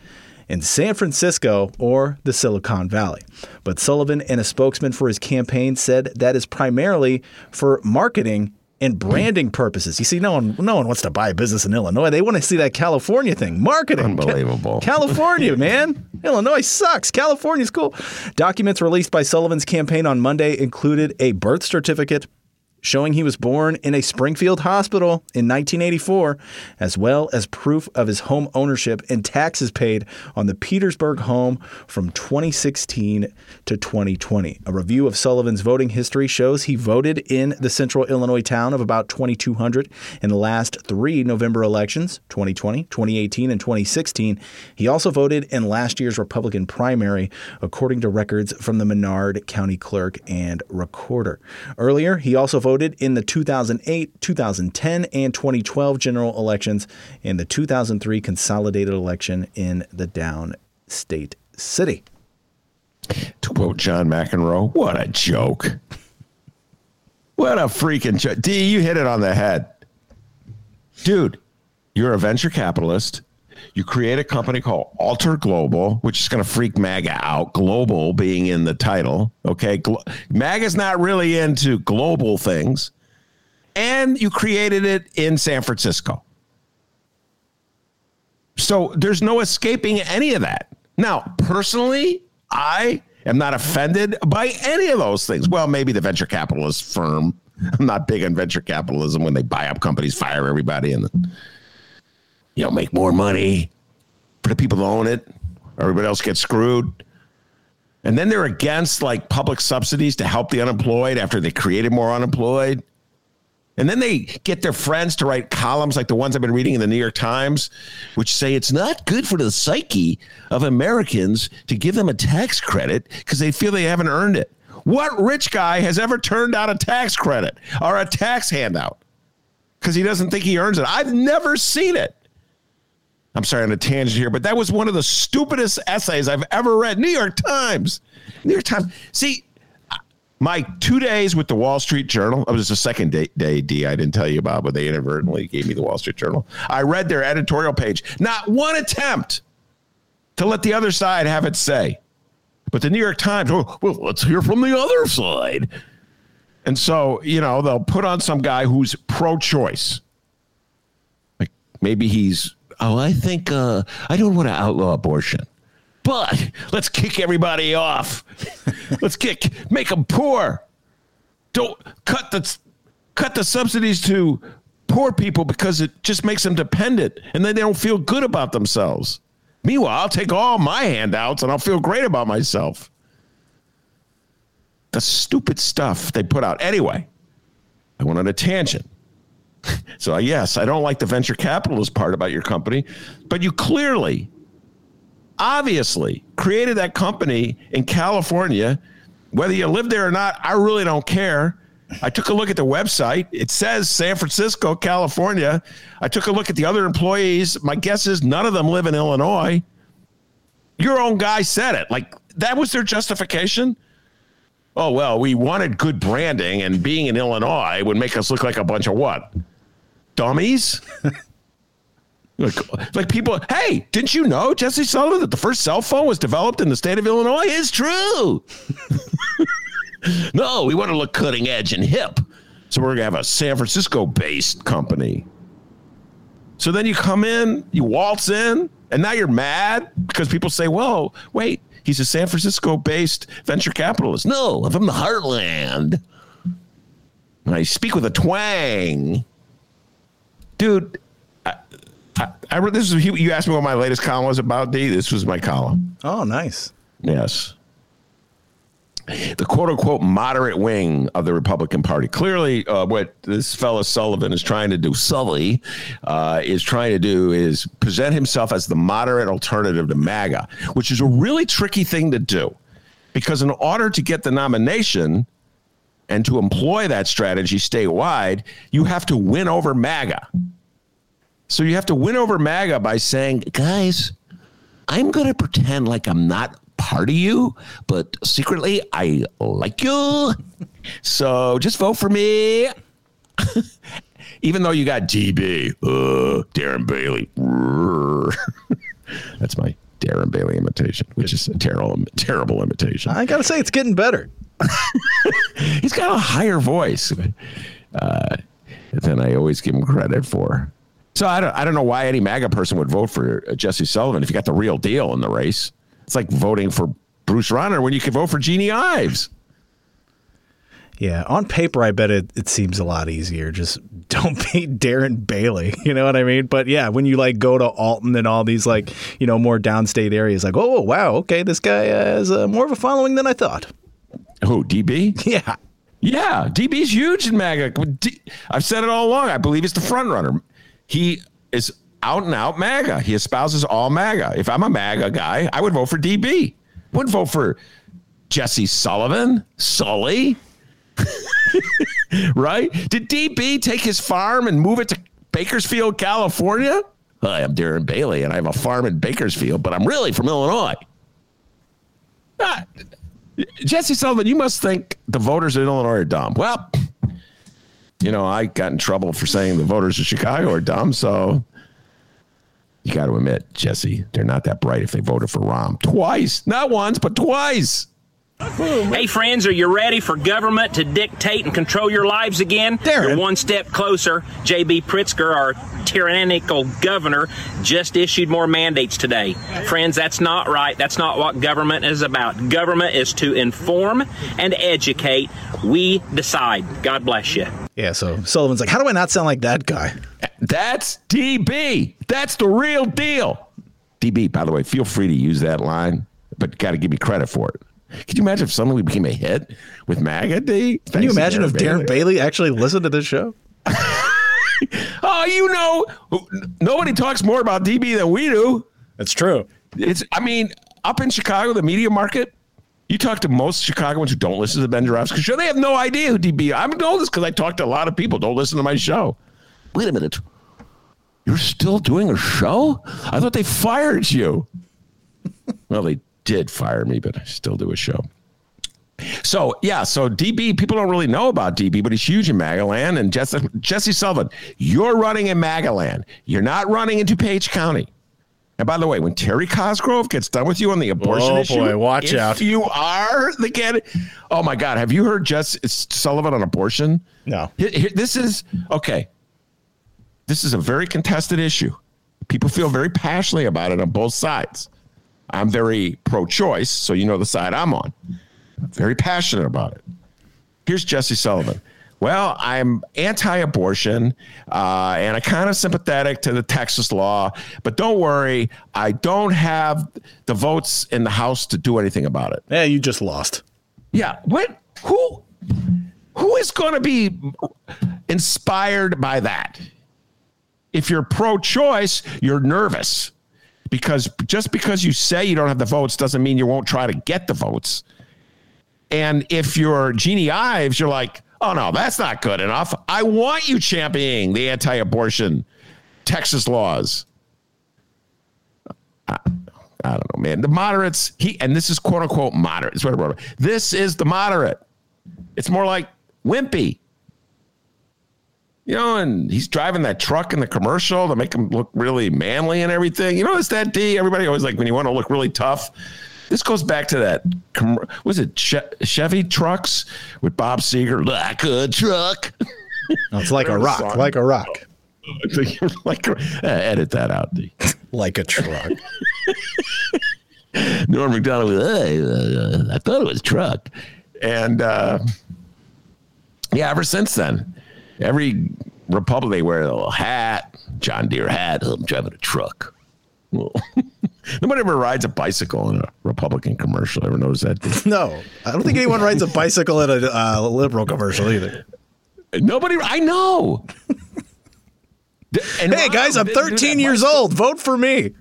[SPEAKER 2] in San Francisco or the Silicon Valley. But Sullivan and a spokesman for his campaign said that is primarily for marketing and branding purposes. You see, no one no one wants to buy a business in Illinois. They want to see that California thing. Marketing.
[SPEAKER 3] Unbelievable.
[SPEAKER 2] California, man. Illinois sucks. California's cool. Documents released by Sullivan's campaign on Monday included a birth certificate, showing he was born in a Springfield hospital in 1984, as well as proof of his home ownership and taxes paid on the Petersburg home from 2016 to 2020. A review of Sullivan's voting history shows he voted in the central Illinois town of about 2,200 in the last three November elections 2020, 2018, and 2016. He also voted in last year's Republican primary, according to records from the Menard County Clerk and Recorder. Earlier, he also voted in the 2008, 2010, and 2012 general elections and the 2003 consolidated election in the downstate city.
[SPEAKER 3] To quote John McEnroe, what a joke. What a freaking joke. D, you hit it on the head. Dude, you're a venture capitalist. You create a company called Alter Global, which is going to freak MAGA out. Global being in the title. Okay. Glo- MAGA's not really into global things. And you created it in San Francisco. So there's no escaping any of that. Now, personally, I am not offended by any of those things. Well, maybe the venture capitalist firm. I'm not big on venture capitalism when they buy up companies, fire everybody, and you know make more money for the people who own it. Everybody else gets screwed. And then they're against like public subsidies to help the unemployed after they created more unemployed. And then they get their friends to write columns like the ones I've been reading in the New York Times, which say it's not good for the psyche of Americans to give them a tax credit because they feel they haven't earned it. What rich guy has ever turned down a tax credit or a tax handout because he doesn't think he earns it? I've never seen it. I'm sorry on a tangent here, but that was one of the stupidest essays I've ever read. New York Times. New York Times. See, my two days with the Wall Street Journal, it was the second day, day, D, I didn't tell you about, but they inadvertently gave me the Wall Street Journal. I read their editorial page. Not one attempt to let the other side have its say. But the New York Times, oh, well, let's hear from the other side. And so, you know, they'll put on some guy who's pro choice. Like maybe he's, oh, I think, uh, I don't want to outlaw abortion but let's kick everybody off. let's kick, make them poor. Don't cut the cut the subsidies to poor people because it just makes them dependent, and then they don't feel good about themselves. Meanwhile, I'll take all my handouts and I'll feel great about myself. The stupid stuff they put out. Anyway, I went on a tangent. So, yes, I don't like the venture capitalist part about your company, but you clearly obviously created that company in California. Whether you live there or not, I really don't care. I took a look at the website. It says San Francisco, California. I took a look at the other employees. My guess is none of them live in Illinois. Your own guy said it. Like that was their justification. Oh, well, we wanted good branding, and being in Illinois would make us look like a bunch of what? Dummies? Like, like people, hey, didn't you know, Jesse Sullivan, that the first cell phone was developed in the state of Illinois? It's true. no, we want to look cutting edge and hip. So we're going to have a San Francisco based company. So then you come in, you waltz in, and now you're mad because people say, well, wait, he's a San Francisco based venture capitalist. No, I'm from the heartland. And I speak with a twang. Dude, I, I this is you asked me what my latest column was about. D. This was my column.
[SPEAKER 2] Oh, nice.
[SPEAKER 3] Yes. The quote unquote moderate wing of the Republican Party. Clearly, uh, what this fellow Sullivan is trying to do, Sully, uh, is trying to do is present himself as the moderate alternative to MAGA, which is a really tricky thing to do. Because in order to get the nomination and to employ that strategy statewide, you have to win over MAGA. So you have to win over MAGA by saying, guys, I'm going to pretend like I'm not part of you, but secretly I like you. So just vote for me. Even though you got DB, uh, Darren Bailey. That's my Darren Bailey imitation, which is a terrible, terrible imitation.
[SPEAKER 2] I got to say, it's getting better.
[SPEAKER 3] He's got a higher voice uh, than I always give him credit for. So I don't, I don't know why any MAGA person would vote for Jesse Sullivan if you got the real deal in the race. It's like voting for Bruce Rauner when you can vote for Jeanne Ives.
[SPEAKER 2] Yeah, on paper, I bet it, it seems a lot easier. Just don't beat Darren Bailey. You know what I mean? But yeah, when you like go to Alton and all these like, you know, more downstate areas, like, oh, wow, okay, this guy has uh, more of a following than I thought.
[SPEAKER 3] Who, DB?
[SPEAKER 2] Yeah.
[SPEAKER 3] Yeah, DB's huge in MAGA. D- I've said it all along. I believe he's the front runner. He is out and out MAGA. He espouses all MAGA. If I'm a MAGA guy, I would vote for DB. Wouldn't vote for Jesse Sullivan, Sully. right? Did DB take his farm and move it to Bakersfield, California? Hi, I'm Darren Bailey, and I have a farm in Bakersfield, but I'm really from Illinois. Ah, Jesse Sullivan, you must think the voters in Illinois are dumb. Well, you know, I got in trouble for saying the voters of Chicago are dumb, so you got to admit, Jesse, they're not that bright if they voted for Rahm twice, not once, but twice.
[SPEAKER 8] Hey, friends, are you ready for government to dictate and control your lives again?
[SPEAKER 2] Darren.
[SPEAKER 8] You're one step closer. J.B. Pritzker, our tyrannical governor, just issued more mandates today. Friends, that's not right. That's not what government is about. Government is to inform and educate. We decide. God bless you.
[SPEAKER 2] Yeah, so Sullivan's like, how do I not sound like that guy?
[SPEAKER 3] That's DB. That's the real deal. DB, by the way, feel free to use that line, but got to give me credit for it. Could you imagine if suddenly we became a hit with MAGA D?
[SPEAKER 2] Can you imagine if Darren Bailey actually listened to this show?
[SPEAKER 3] Oh, you know, nobody talks more about DB than we do.
[SPEAKER 2] That's true.
[SPEAKER 3] It's, I mean, up in Chicago, the media market, you talk to most Chicagoans who don't listen to the Ben Joravsky show, they have no idea who DB. I know this because I talk to a lot of people. Don't listen to my show. Wait a minute. You're still doing a show? I thought they fired you. well, they did fire me, but I still do a show. So yeah, so DB people don't really know about DB, but he's huge in Magaland. And Jesse, Jesse Sullivan, you're running in Magaland. You're not running in DuPage County. And by the way, when Terry Cosgrove gets done with you on the abortion
[SPEAKER 2] Oh,
[SPEAKER 3] issue,
[SPEAKER 2] boy, watch
[SPEAKER 3] if
[SPEAKER 2] out.
[SPEAKER 3] You are the candidate. Oh my God, have you heard Jesse Sullivan on abortion?
[SPEAKER 2] No.
[SPEAKER 3] This is okay. This is a very contested issue. People feel very passionately about it on both sides. I'm very pro-choice, so you know the side I'm on. Very passionate about it. Here's Jesse Sullivan. Well, I'm anti-abortion, uh, and I'm kind of sympathetic to the Texas law, but don't worry, I don't have the votes in the House to do anything about it.
[SPEAKER 2] Yeah, you just lost.
[SPEAKER 3] Yeah. What? Who? Who is going to be inspired by that? If you're pro-choice, you're nervous because just because you say you don't have the votes doesn't mean you won't try to get the votes. And if you're Jeanne Ives, you're like, oh no, that's not good enough. I want you championing the anti-abortion Texas laws. I, I don't know, man. The moderates, he and this is quote unquote moderate. This is the moderate. It's more like wimpy. You know, and he's driving that truck in the commercial to make him look really manly and everything. You know, it's that D. Everybody always like when you want to look really tough. This goes back to that. Was it Chevy trucks with Bob Seger? Like a truck.
[SPEAKER 2] No, it's like a rock, like a rock,
[SPEAKER 3] like, uh, edit that out, D.
[SPEAKER 2] like a truck.
[SPEAKER 3] Norm Macdonald, was, "Hey, uh, I thought it was truck. And uh, yeah, ever since then, every Republican, they wear a little hat, John Deere hat. I'm driving a truck. Well, Nobody ever rides a bicycle in a Republican commercial. Ever notice that?
[SPEAKER 2] no, I don't think anyone rides a bicycle in a uh, liberal commercial either.
[SPEAKER 3] Nobody, I know. And
[SPEAKER 2] Hey guys, I'm 13 years
[SPEAKER 3] bicycle.
[SPEAKER 2] old. Vote for me.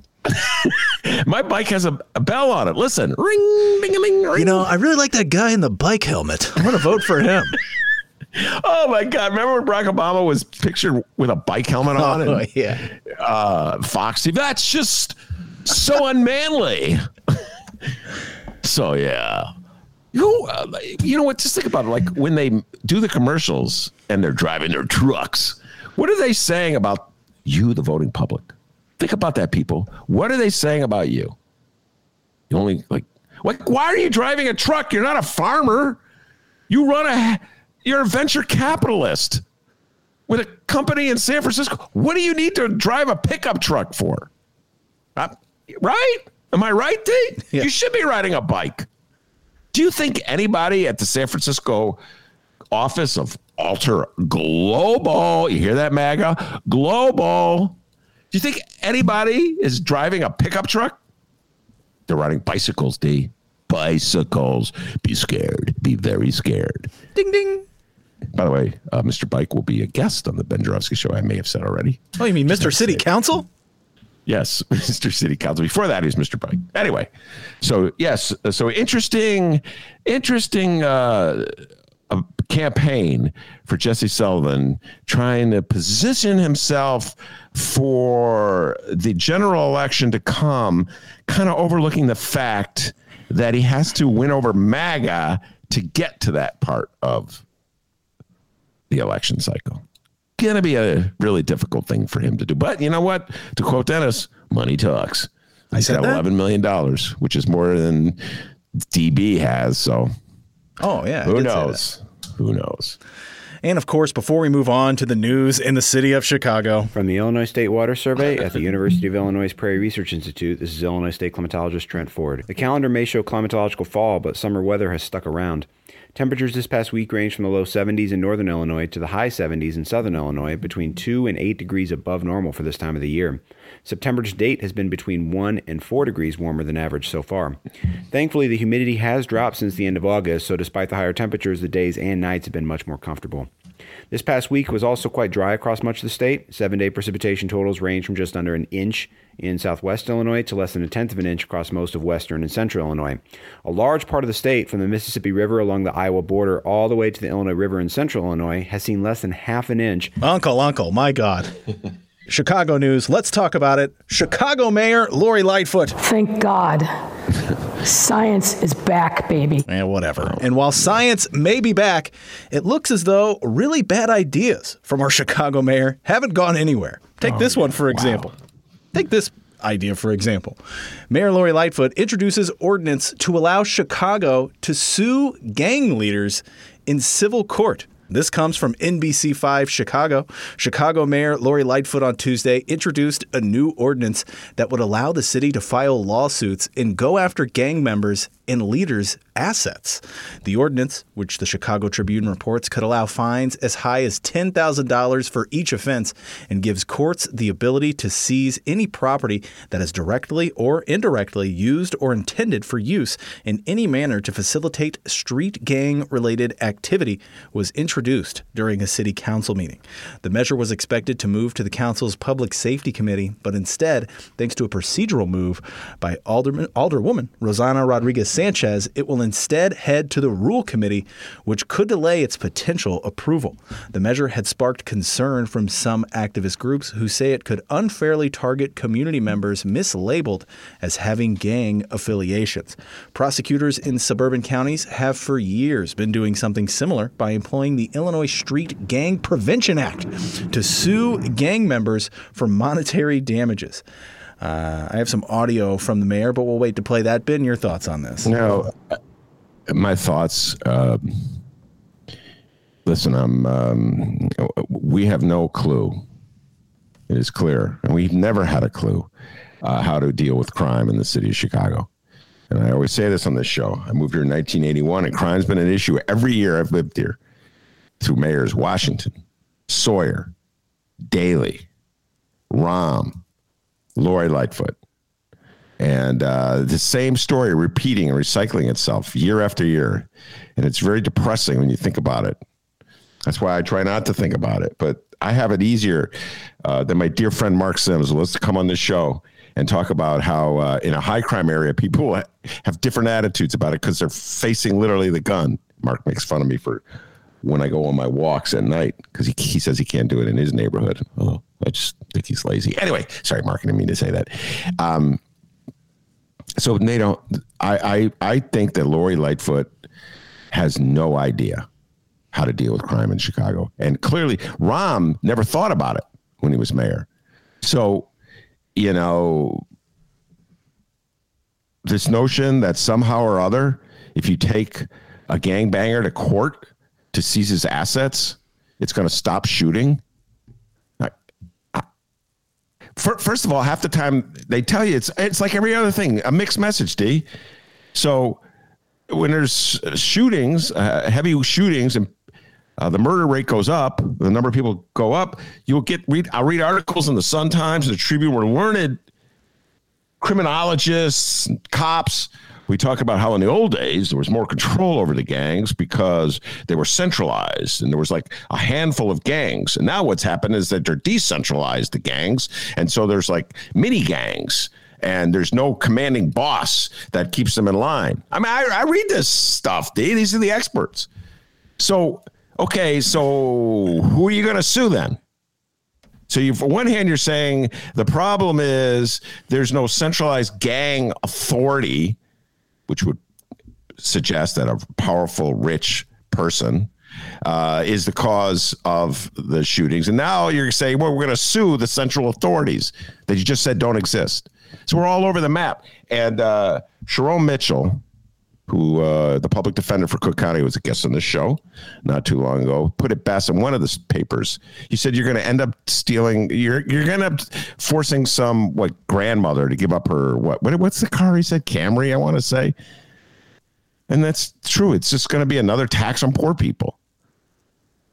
[SPEAKER 3] My bike has a, a bell on it. Listen, ring, ding, a ling, ring.
[SPEAKER 2] You know, I really like that guy in the bike helmet. I'm gonna vote for him.
[SPEAKER 3] Oh my God! Remember when Barack Obama was pictured with a bike helmet on?
[SPEAKER 2] Oh,
[SPEAKER 3] and,
[SPEAKER 2] yeah.
[SPEAKER 3] uh, Foxy. That's just so unmanly. so yeah, you uh, you know what? Just think about it. Like when they do the commercials and they're driving their trucks, what are they saying about you, the voting public? Think about that, people. What are they saying about you? You only like like why are you driving a truck? You're not a farmer. You run a you're a venture capitalist with a company in San Francisco. What do you need to drive a pickup truck for? Uh, right? Am I right, D?
[SPEAKER 2] Yeah.
[SPEAKER 3] You should be riding a bike. Do you think anybody at the San Francisco office of Alter Global. You hear that, MAGA? Global. Do you think anybody is driving a pickup truck? They're riding bicycles, D. Bicycles. Be scared. Be very scared.
[SPEAKER 2] Ding ding.
[SPEAKER 3] By the way, uh, Mr. Bike will be a guest on the Ben Joravsky show. I may have said already.
[SPEAKER 2] Oh, you mean Mr. City Council?
[SPEAKER 3] Yes, Mr. City Council. Before that, he's Mr. Bike. Anyway, so yes, so interesting, interesting uh, campaign for Jesse Sullivan trying to position himself for the general election to come, kind of overlooking the fact that he has to win over MAGA to get to that part of the election cycle. Going to be a really difficult thing for him to do. But you know what? To quote Dennis, money talks. I said $11 million, which is more than DB has. So,
[SPEAKER 2] oh, yeah.
[SPEAKER 3] Who knows? Who knows?
[SPEAKER 2] And of course, before we move on to the news in the city of Chicago.
[SPEAKER 9] From the Illinois State Water Survey at the University of Illinois Prairie Research Institute, this is Illinois State climatologist Trent Ford. The calendar may show climatological fall, but summer weather has stuck around. Temperatures this past week range from the low 70s in northern Illinois to the high 70s in southern Illinois, between 2 and 8 degrees above normal for this time of the year. September's date has been between 1 and 4 degrees warmer than average so far. Thankfully, the humidity has dropped since the end of August, so despite the higher temperatures, the days and nights have been much more comfortable. This past week was also quite dry across much of the state. Seven day precipitation totals range from just under an inch in southwest Illinois to less than a tenth of an inch across most of western and central Illinois. A large part of the state, from the Mississippi River along the Iowa border all the way to the Illinois River in central Illinois, has seen less than half an inch.
[SPEAKER 2] Uncle, uncle, my God. Chicago news. Let's talk about it. Chicago Mayor Lori Lightfoot.
[SPEAKER 10] Thank God. Science is back, baby.
[SPEAKER 2] And eh, whatever. And while science may be back, it looks as though really bad ideas from our Chicago mayor haven't gone anywhere. Take oh, this one, for example. Take this idea, for example. Mayor Lori Lightfoot introduces ordinance to allow Chicago to sue gang leaders in civil court. This comes from NBC5 Chicago. Chicago Mayor Lori Lightfoot on Tuesday introduced a new ordinance that would allow the city to file lawsuits and go after gang members and leaders' assets. The ordinance, which the Chicago Tribune reports, could allow fines as high as $10,000 for each offense and gives courts the ability to seize any property that is directly or indirectly used or intended for use in any manner to facilitate street gang related activity was introduced during a city council meeting. The measure was expected to move to the council's public safety committee, but instead, thanks to a procedural move by Alderman, Alderwoman Rossana Rodriguez Sanchez, it will instead head to the Rule Committee, which could delay its potential approval. The measure had sparked concern from some activist groups who say it could unfairly target community members mislabeled as having gang affiliations. Prosecutors in suburban counties have for years been doing something similar by employing the Illinois Street Gang Prevention Act to sue gang members for monetary damages. Uh, I have some audio from the mayor, but we'll wait to play that. Ben, your thoughts on this?
[SPEAKER 3] No, my thoughts. Uh, listen, I'm. Um, we have no clue. It is clear, and we've never had a clue uh, how to deal with crime in the city of Chicago. And I always say this on this show. I moved here in 1981, and crime's been an issue every year I've lived here. Through mayors Washington, Sawyer, Daley, Rahm, Lori Lightfoot. And uh, the same story repeating and recycling itself year after year. And it's very depressing when you think about it. That's why I try not to think about it. But I have it easier uh, than my dear friend Mark Sims. Let's come on this show and talk about how uh, in a high crime area, people have different attitudes about it because they're facing literally the gun. Mark makes fun of me for when I go on my walks at night because he, he says he can't do it in his neighborhood. Oh, I just think he's lazy. Anyway, sorry, Mark, I didn't mean to say that. Um, so they don't. I, I I think that Lori Lightfoot has no idea how to deal with crime in Chicago, and clearly Rahm never thought about it when he was mayor. So, you know, this notion that somehow or other, if you take a gangbanger to court to seize his assets, it's going to stop shooting. First of all, half the time they tell you it's it's like every other thing, a mixed message, D. So when there's shootings, uh, heavy shootings, and uh, the murder rate goes up, the number of people go up. You'll get read. I'll read articles in the Sun Times, the Tribune, where learned criminologists, cops. We talk about how in the old days there was more control over the gangs because they were centralized and there was like a handful of gangs. And now what's happened is that they're decentralized, the gangs. And so there's like mini gangs and there's no commanding boss that keeps them in line. I mean, I, I read this stuff, D. These are the experts. So, okay, so who are you going to sue then? So, you, for one hand, you're saying the problem is there's no centralized gang authority, which would suggest that a powerful, rich person uh, is the cause of the shootings. And now you're saying, well, we're going to sue the central authorities that you just said don't exist. So we're all over the map. And uh, Sherrone Mitchell, who uh, the public defender for Cook County was a guest on this show not too long ago, put it best in one of the papers. He said you're going to end up stealing. You're you're going to forcing some what grandmother to give up her what what what's the car? He said Camry. I want to say, and that's true. It's just going to be another tax on poor people.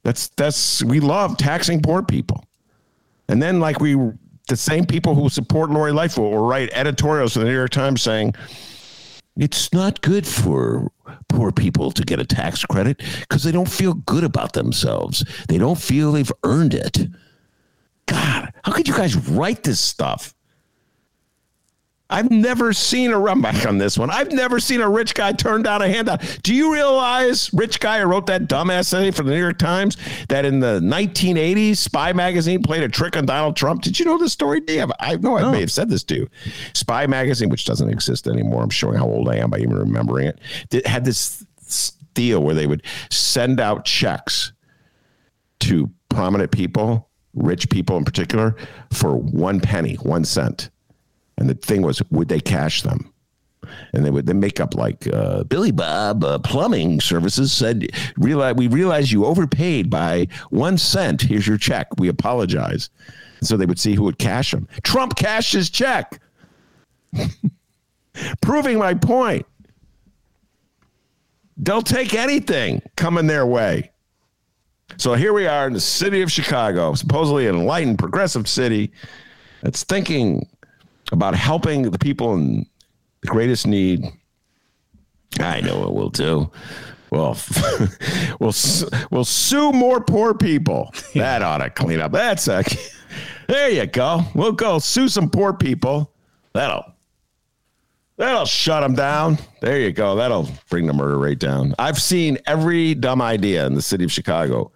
[SPEAKER 3] That's that's we love taxing poor people, and then like we the same people who support Lori Lightfoot will write editorials in the New York Times saying it's not good for poor people to get a tax credit because they don't feel good about themselves. They don't feel they've earned it. God, how could you guys write this stuff? I've never seen a run back on this one. I've never seen a rich guy turn down a handout. Do you realize, rich guy who wrote that dumbass essay for the New York Times, that in the 1980s, Spy magazine played a trick on Donald Trump? Did you know this story? Damn, I know I no. may have said this to you. Spy magazine, which doesn't exist anymore. I'm showing how old I am by even remembering it. had this deal where they would send out checks to prominent people, rich people in particular, for one penny, one cent and the thing was, would they cash them? And they would then make up like uh, Billy Bob uh, Plumbing Services said, realize, we realize you overpaid by one cent. Here's your check. We apologize. And so they would see who would cash them. Trump cashed his check, proving my point. They'll take anything coming their way. So here we are in the city of Chicago, supposedly an enlightened, progressive city that's thinking about helping the people in the greatest need. I know what we'll do. Well, we'll we'll sue more poor people. That ought to clean up. That's a, there you go. We'll go sue some poor people. That'll that'll shut them down. There you go. That'll bring the murder rate down. I've seen every dumb idea in the city of Chicago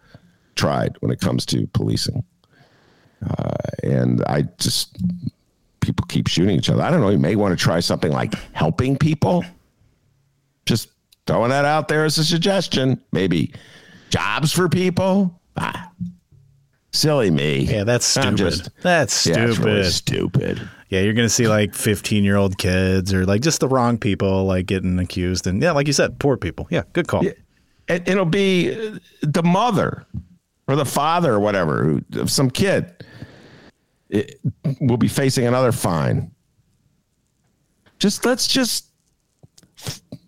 [SPEAKER 3] tried when it comes to policing, uh, and I just people keep shooting each other. I don't know. You may want to try something like helping people. Just throwing that out there as a suggestion. Maybe jobs for people. Ah, silly me.
[SPEAKER 2] Yeah, that's stupid. Just, that's stupid. Yeah, really
[SPEAKER 3] stupid.
[SPEAKER 2] Yeah, you're gonna see like 15 year old kids or like just the wrong people like getting accused, and yeah, like you said, poor people. Yeah, good call. Yeah,
[SPEAKER 3] it'll be the mother or the father or whatever of some kid it, will be facing another fine. Just let's just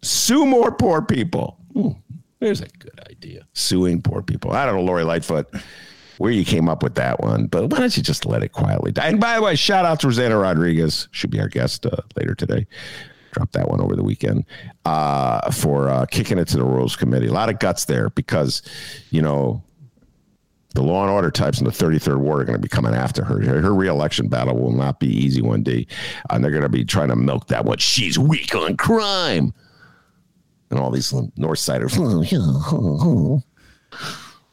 [SPEAKER 3] sue more poor people. Ooh, there's a good idea. Suing poor people. I don't know, Lori Lightfoot, where you came up with that one, but why don't you just let it quietly die? And by the way, shout out to Rossana Rodriguez. Should be our guest uh, later today. Drop that one over the weekend uh, for uh, kicking it to the Rules Committee. A lot of guts there because, you know, the law and order types in the 33rd ward are going to be coming after her. Her reelection battle will not be easy one day. And they're going to be trying to milk that one. She's weak on crime. And all these North Siders.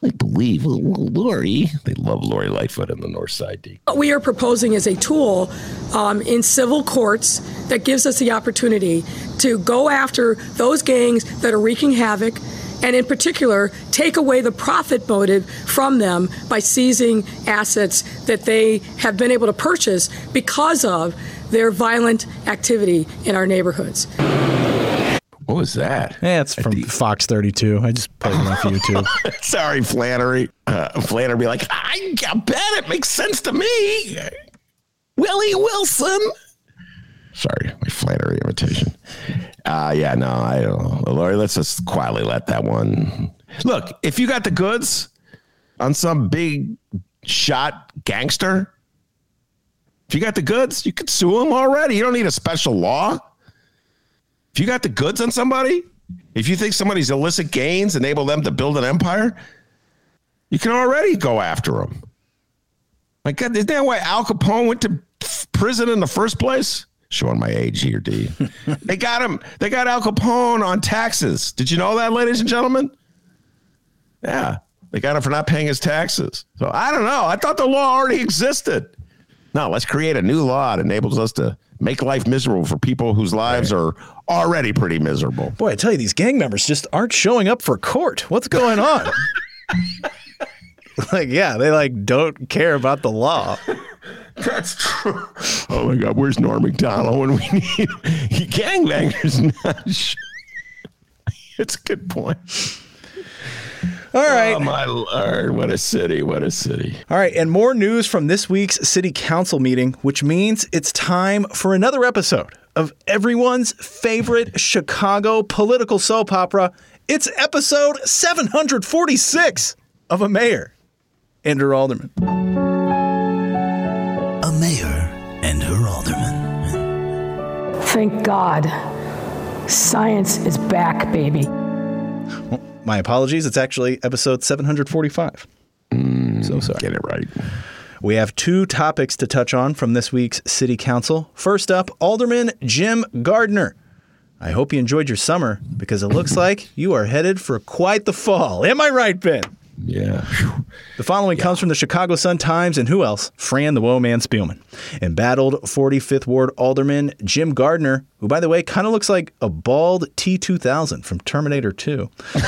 [SPEAKER 3] I believe Lori. They love Lori Lightfoot in the North Side.
[SPEAKER 10] What we are proposing is a tool um, in civil courts that gives us the opportunity to go after those gangs that are wreaking havoc and in particular take away the profit motive from them by seizing assets that they have been able to purchase because of their violent activity in our neighborhoods.
[SPEAKER 3] What was that?
[SPEAKER 2] Yeah, it's from Fox 32. I just played it off YouTube.
[SPEAKER 3] Sorry, Flannery. Uh, Flannery be like, I, I bet it makes sense to me. Willie Wilson. Sorry, my Flannery imitation. Uh, yeah, no, I don't know. Lori, let's just quietly let that one Look, if you got the goods on some big shot gangster, if you got the goods, you could sue him already. You don't need a special law. If you got the goods on somebody, if you think somebody's illicit gains enable them to build an empire, you can already go after them. My God, isn't that why Al Capone went to prison in the first place? Showing my age here, D. they got him. They got Al Capone on taxes. Did you know that, ladies and gentlemen? Yeah, they got him for not paying his taxes. So I don't know. I thought the law already existed. No, let's create a new law that enables us to make life miserable for people whose lives right. are already pretty miserable.
[SPEAKER 2] Boy, I tell you, these gang members just aren't showing up for court. What's going on? like, yeah, they like don't care about the law.
[SPEAKER 3] That's true. Oh my God, where's Norm Macdonald when we need gangbangers? Not it's a good point.
[SPEAKER 2] All oh right.
[SPEAKER 3] Oh, my Lord. What a city. What a city.
[SPEAKER 2] All right. And more news from this week's city council meeting, which means it's time for another episode of everyone's favorite Chicago political soap opera. It's episode 746 of A Mayor and Her Alderman.
[SPEAKER 11] A Mayor and Her Alderman.
[SPEAKER 10] Thank God. Science is back, baby.
[SPEAKER 2] My apologies. It's actually episode 745.
[SPEAKER 3] Mm, so sorry. Get it right.
[SPEAKER 2] We have two topics to touch on from this week's City Council. First up, Alderman Jim Gardiner. I hope you enjoyed your summer because it looks like you are headed for quite the fall. Am I right, Ben?
[SPEAKER 3] Yeah.
[SPEAKER 2] The following yeah. comes from the Chicago Sun Times and who else? Fran the Woe Man Spielman. Embattled 45th Ward Alderman Jim Gardiner, who, by the way, kind of looks like a bald T 2000 from Terminator 2.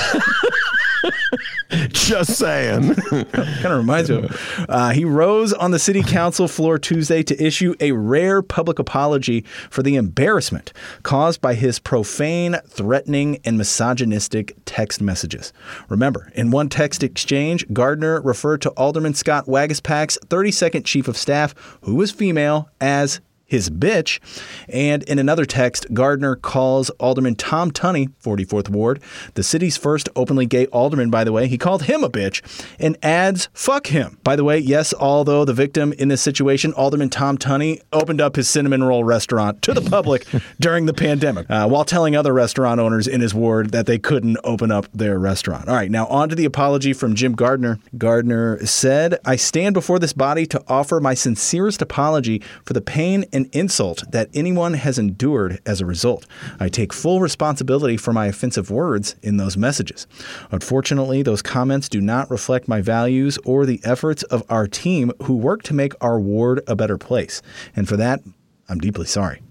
[SPEAKER 3] Just saying.
[SPEAKER 2] kind of reminds me of. Uh, he rose on the city council floor Tuesday to issue a rare public apology for the embarrassment caused by his profane, threatening, and misogynistic text messages. Remember, in one text exchange, Gardiner referred to Alderman Scott Waguespack's 32nd chief of staff, who was female, as his bitch. And in another text, Gardiner calls Alderman Tom Tunney, 44th Ward, the city's first openly gay alderman, by the way. He called him a bitch and adds, fuck him. By the way, yes, although the victim in this situation, Alderman Tom Tunney, opened up his cinnamon roll restaurant to the public during the pandemic uh, while telling other restaurant owners in his ward that they couldn't open up their restaurant. All right, now on to the apology from Jim Gardiner. Gardiner said, I stand before this body to offer my sincerest apology for the pain and an insult that anyone has endured as a result. I take full responsibility for my offensive words in those messages. Unfortunately, those comments do not reflect my values or the efforts of our team who work to make our ward a better place. And for that, I'm deeply sorry.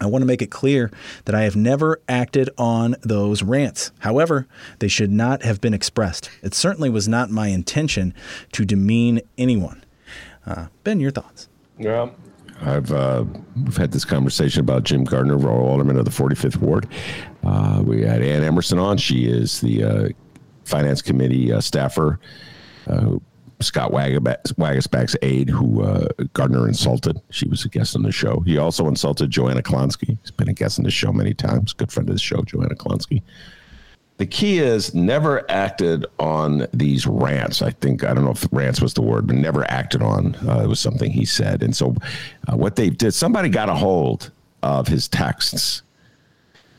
[SPEAKER 2] I want to make it clear that I have never acted on those rants. However, they should not have been expressed. It certainly was not my intention to demean anyone. Uh, ben, your thoughts?
[SPEAKER 3] Yeah, I've uh, we've had this conversation about Jim Gardiner, Royal Alderman of the 45th Ward. Uh, we had Ann Emerson on. She is the uh, Finance Committee uh, staffer. Uh, Scott Waguespack's aide, who uh, Gardiner insulted. She was a guest on the show. He also insulted Joanna Klonsky. He's been a guest on the show many times. Good friend of the show, Joanna Klonsky the key is never acted on these rants. I think I don't know if rants was the word, but never acted on. Uh, it was something he said, and so uh, what they did, somebody got a hold of his texts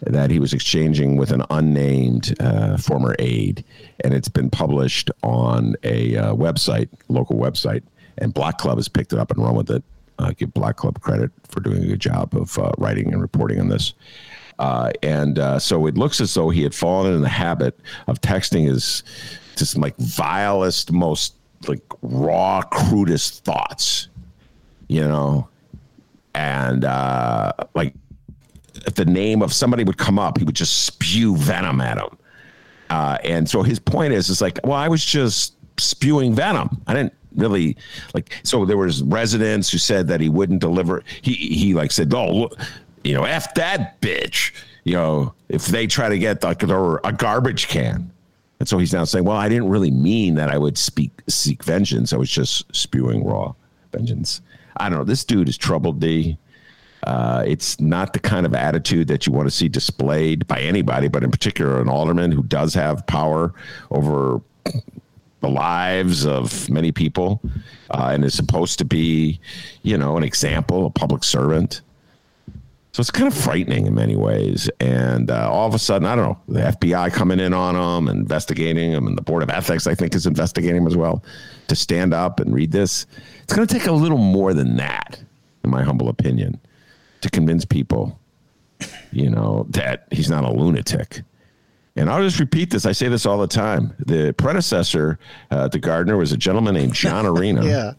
[SPEAKER 3] that he was exchanging with an unnamed uh, former aide, and it's been published on a uh, website, local website, and Block Club has picked it up and run with it. Give Block Club credit for doing a good job of uh, writing and reporting on this. Uh, and uh, so it looks as though he had fallen in the habit of texting his just like vilest, most like raw, crudest thoughts, you know, and uh, like if the name of somebody would come up, he would just spew venom at him. Uh, and so his point is, is like, well, I was just spewing venom. I didn't really like. So there was residents who said that he wouldn't deliver. He he like said, oh, you know, F that bitch, you know, if they try to get like a garbage can. And so he's now saying, well, I didn't really mean that I would speak seek vengeance. I was just spewing raw vengeance. I don't know. This dude is troubled D. Uh, it's not the kind of attitude that you want to see displayed by anybody, but in particular, an alderman who does have power over the lives of many people uh, and is supposed to be, you know, an example, a public servant. So it's kind of frightening in many ways. And uh, all of a sudden, I don't know, the FBI coming in on him, and investigating him, and the Board of Ethics, I think, is investigating as well to stand up and read this. It's going to take a little more than that, in my humble opinion, to convince people, you know, that he's not a lunatic. And I'll just repeat this. I say this all the time. The predecessor uh, to Gardiner was a gentleman named John Arena.
[SPEAKER 2] yeah.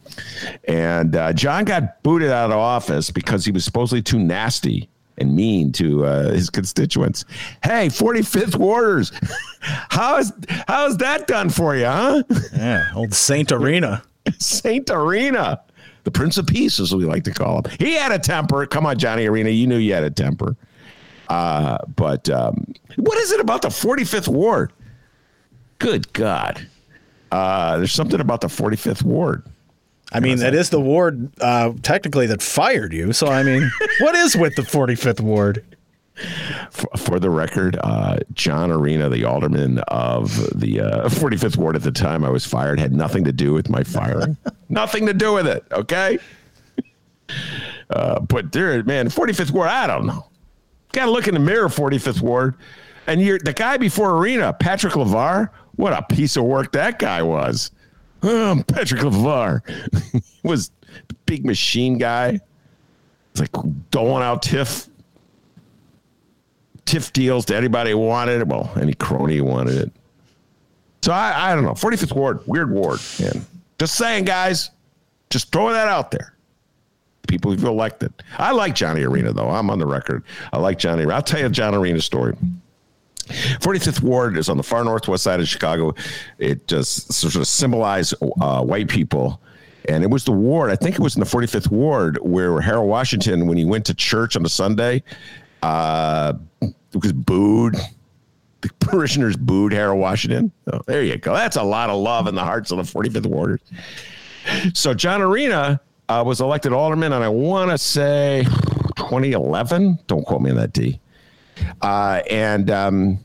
[SPEAKER 3] And uh, John got booted out of office because he was supposedly too nasty and mean to uh, his constituents. Hey, 45th Warders, how is how is that done for you, huh?
[SPEAKER 2] Yeah, old Saint Arena.
[SPEAKER 3] Saint Arena, the Prince of Peace, as we like to call him. He had a temper. Come on, Johnny Arena, you knew you had a temper. Uh, but um, what is it about the 45th Ward? Good God. Uh, there's something about the 45th Ward.
[SPEAKER 2] I mean, that is the ward uh, technically that fired you. So, I mean, what is with the 45th ward?
[SPEAKER 3] For, for the record, uh, John Arena, the alderman of the uh, 45th ward at the time I was fired, had nothing to do with my firing. nothing to do with it. Okay. Uh, but dude, man, 45th ward, I don't know. Got to look in the mirror, 45th ward, and you're the guy before Arena, Patrick Levar. What a piece of work that guy was. Oh, Patrick Levar was big machine guy. It's like doling out Tiff. TIF deals to anybody who wanted it. Well, any crony who wanted it. So I, I don't know. 45th Ward, weird ward. And just saying, guys, just throwing that out there. People who've elected. I like Johnny Arena, though. I'm on the record. I like Johnny. I'll tell you a John Arena story. 45th Ward is on the far northwest side of Chicago. It just sort of symbolized uh, white people. And it was the ward, I think it was in the 45th Ward, where Harold Washington, when he went to church on a Sunday, uh, was booed. The parishioners booed Harold Washington. Oh, there you go. That's a lot of love in the hearts of the 45th Warders. So John Arena uh, was elected alderman, and I want to say 2011. Don't quote me on that D. Uh, and um,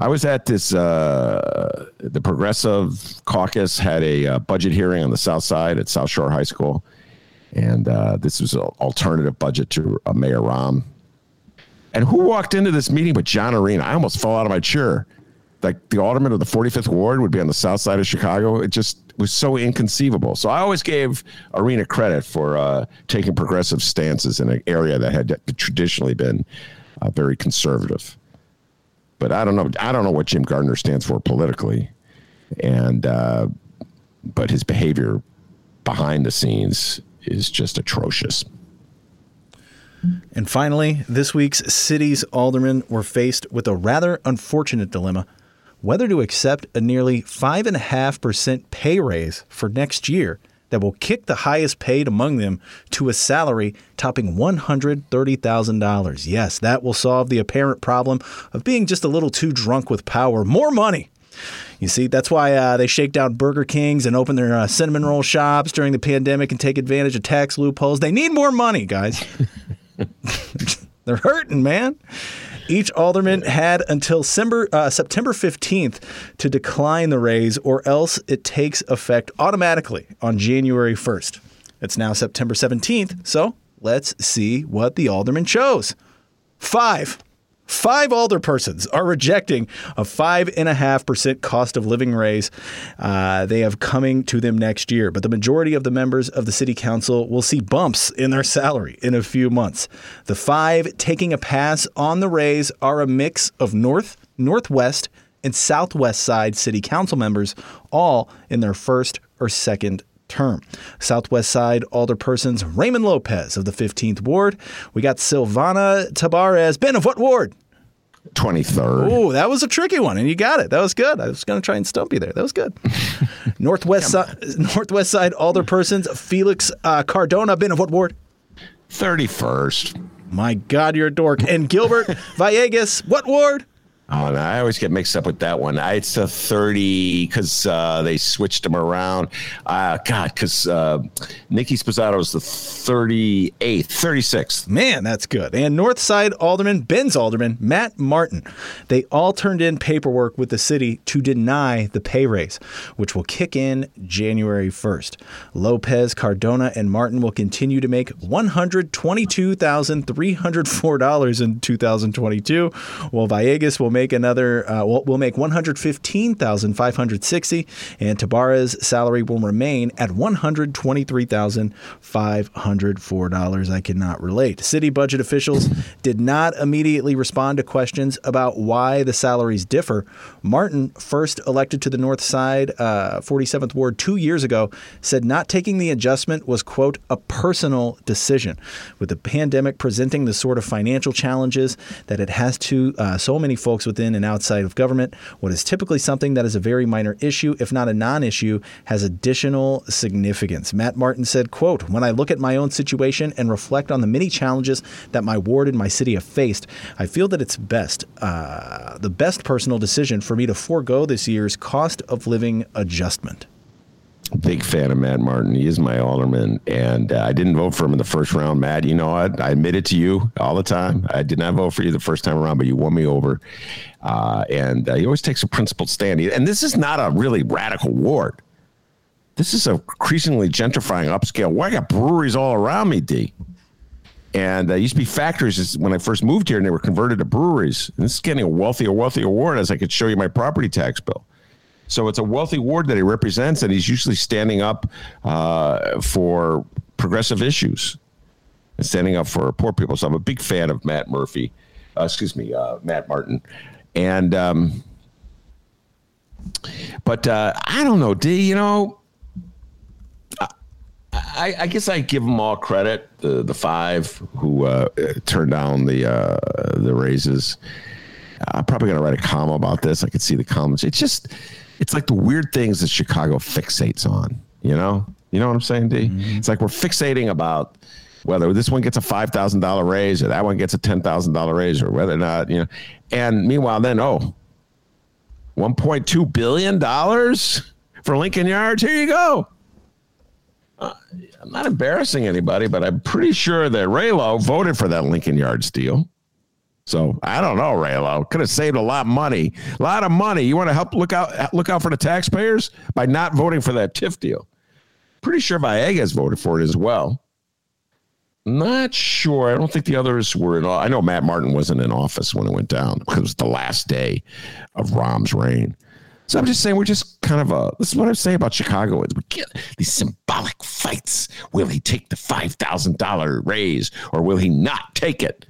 [SPEAKER 3] I was at this. Uh, the Progressive Caucus had a uh, budget hearing on the South Side at South Shore High School, and uh, this was an alternative budget to uh, Mayor Rahm. And who walked into this meeting with John Arena? I almost fell out of my chair. Like the alderman of the 45th Ward would be on the south side of Chicago. It just was so inconceivable. So I always gave Arena credit for uh, taking progressive stances in an area that had traditionally been uh, very conservative. But I don't know. I don't know what Jim Gardiner stands for politically, and uh, but his behavior behind the scenes is just atrocious.
[SPEAKER 2] And finally, this week's city's aldermen were faced with a rather unfortunate dilemma whether to accept a nearly 5.5% pay raise for next year that will kick the highest paid among them to a salary topping $130,000. Yes, that will solve the apparent problem of being just a little too drunk with power. More money. You see, that's why uh, they shake down Burger Kings and open their uh, cinnamon roll shops during the pandemic and take advantage of tax loopholes. They need more money, guys. They're hurting, man. Each alderman had until September, uh, September 15th to decline the raise, or else it takes effect automatically on January 1st. It's now September 17th, so let's see what the alderman chose. Five. Five alderpersons are rejecting a 5.5% cost of living raise uh, they have coming to them next year. But the majority of the members of the city council will see bumps in their salary in a few months. The five taking a pass on the raise are a mix of North, Northwest, and Southwest side city council members, all in their first or second term. Southwest Side Alderpersons Raymond Lopez of the 15th Ward. We got Silvana Tabares. Ben, of what ward?
[SPEAKER 3] 23rd.
[SPEAKER 2] Oh, that was a tricky one, and you got it. That was good. I was going to try and stump you there. That was good. Northwest, side, Northwest Side Alderpersons Felix uh, Cardona. Ben, of what ward?
[SPEAKER 3] 31st.
[SPEAKER 2] My God, you're a dork. And Gilbert Villegas, what ward?
[SPEAKER 3] Oh, I always get mixed up with that one. I, it's a 30 because uh, they switched them around. Uh, God, because uh, Nikki Sposato is the 38th, 36th.
[SPEAKER 2] Man, that's good. And Northside Alderman, Ben's Alderman, Matt Martin. They all turned in paperwork with the city to deny the pay raise, which will kick in January 1st. Lopez, Cardona, and Martin will continue to make $122,304 in 2022, while Villegas will make another, uh, will, will make 115560 and Tabares' salary will remain at $123,504. I cannot relate. City budget officials did not immediately respond to questions about why the salaries differ. Martin, first elected to the North Side, uh, 47th Ward, two years ago, said not taking the adjustment was, quote, a personal decision. With the pandemic presenting the sort of financial challenges that it has to uh, so many folks within and outside of government, what is typically something that is a very minor issue, if not a non issue, has additional significance. Matt Martin said, quote, When I look at my own situation and reflect on the many challenges that my ward and my city have faced, I feel that it's best, uh, the best personal decision for me to forego this year's cost of living adjustment.
[SPEAKER 3] Big fan of Matt Martin. He is my alderman, and uh, I didn't vote for him in the first round. Matt, you know what? I admit it to you all the time. I did not vote for you the first time around, but you won me over. Uh, and uh, he always takes a principled stand. And this is not a really radical ward. This is a increasingly gentrifying upscale. Well, I got breweries all around me, D. And uh, used to be factories when I first moved here, and they were converted to breweries. And this is getting a wealthier, wealthier ward as I could show you my property tax bill. So it's a wealthy ward that he represents, and he's usually standing up uh, for progressive issues and standing up for poor people. So I'm a big fan of Matt Murphy, uh, excuse me, uh, Matt Martin, and um, but uh, I don't know, D. You know, I, I, guess I give them all credit. The the five who uh, turned down the uh, the raises. I'm probably gonna write a column about this. I can see the comments. It's just it's like the weird things that Chicago fixates on. You know, you know what I'm saying, D? Mm-hmm. It's like we're fixating about whether this one gets a five thousand dollar raise or that one gets a ten thousand dollar raise or whether or not you know. And meanwhile, then oh, one point two billion dollars for Lincoln Yards. Here you go. Uh, I'm not embarrassing anybody, but I'm pretty sure that Raylo voted for that Lincoln Yards deal. So I don't know, Raylo. Could have saved a lot of money. A lot of money. You want to help look out look out for the taxpayers by not voting for that TIF deal. Pretty sure Villegas voted for it as well. Not sure. I don't think the others were in. All I know Matt Martin wasn't in office when it went down because it was the last day of Rahm's reign. So I'm just saying we're just kind of a. This is what I'm saying about Chicago is we get these symbolic fights. Will he take the five thousand dollar raise or will he not take it?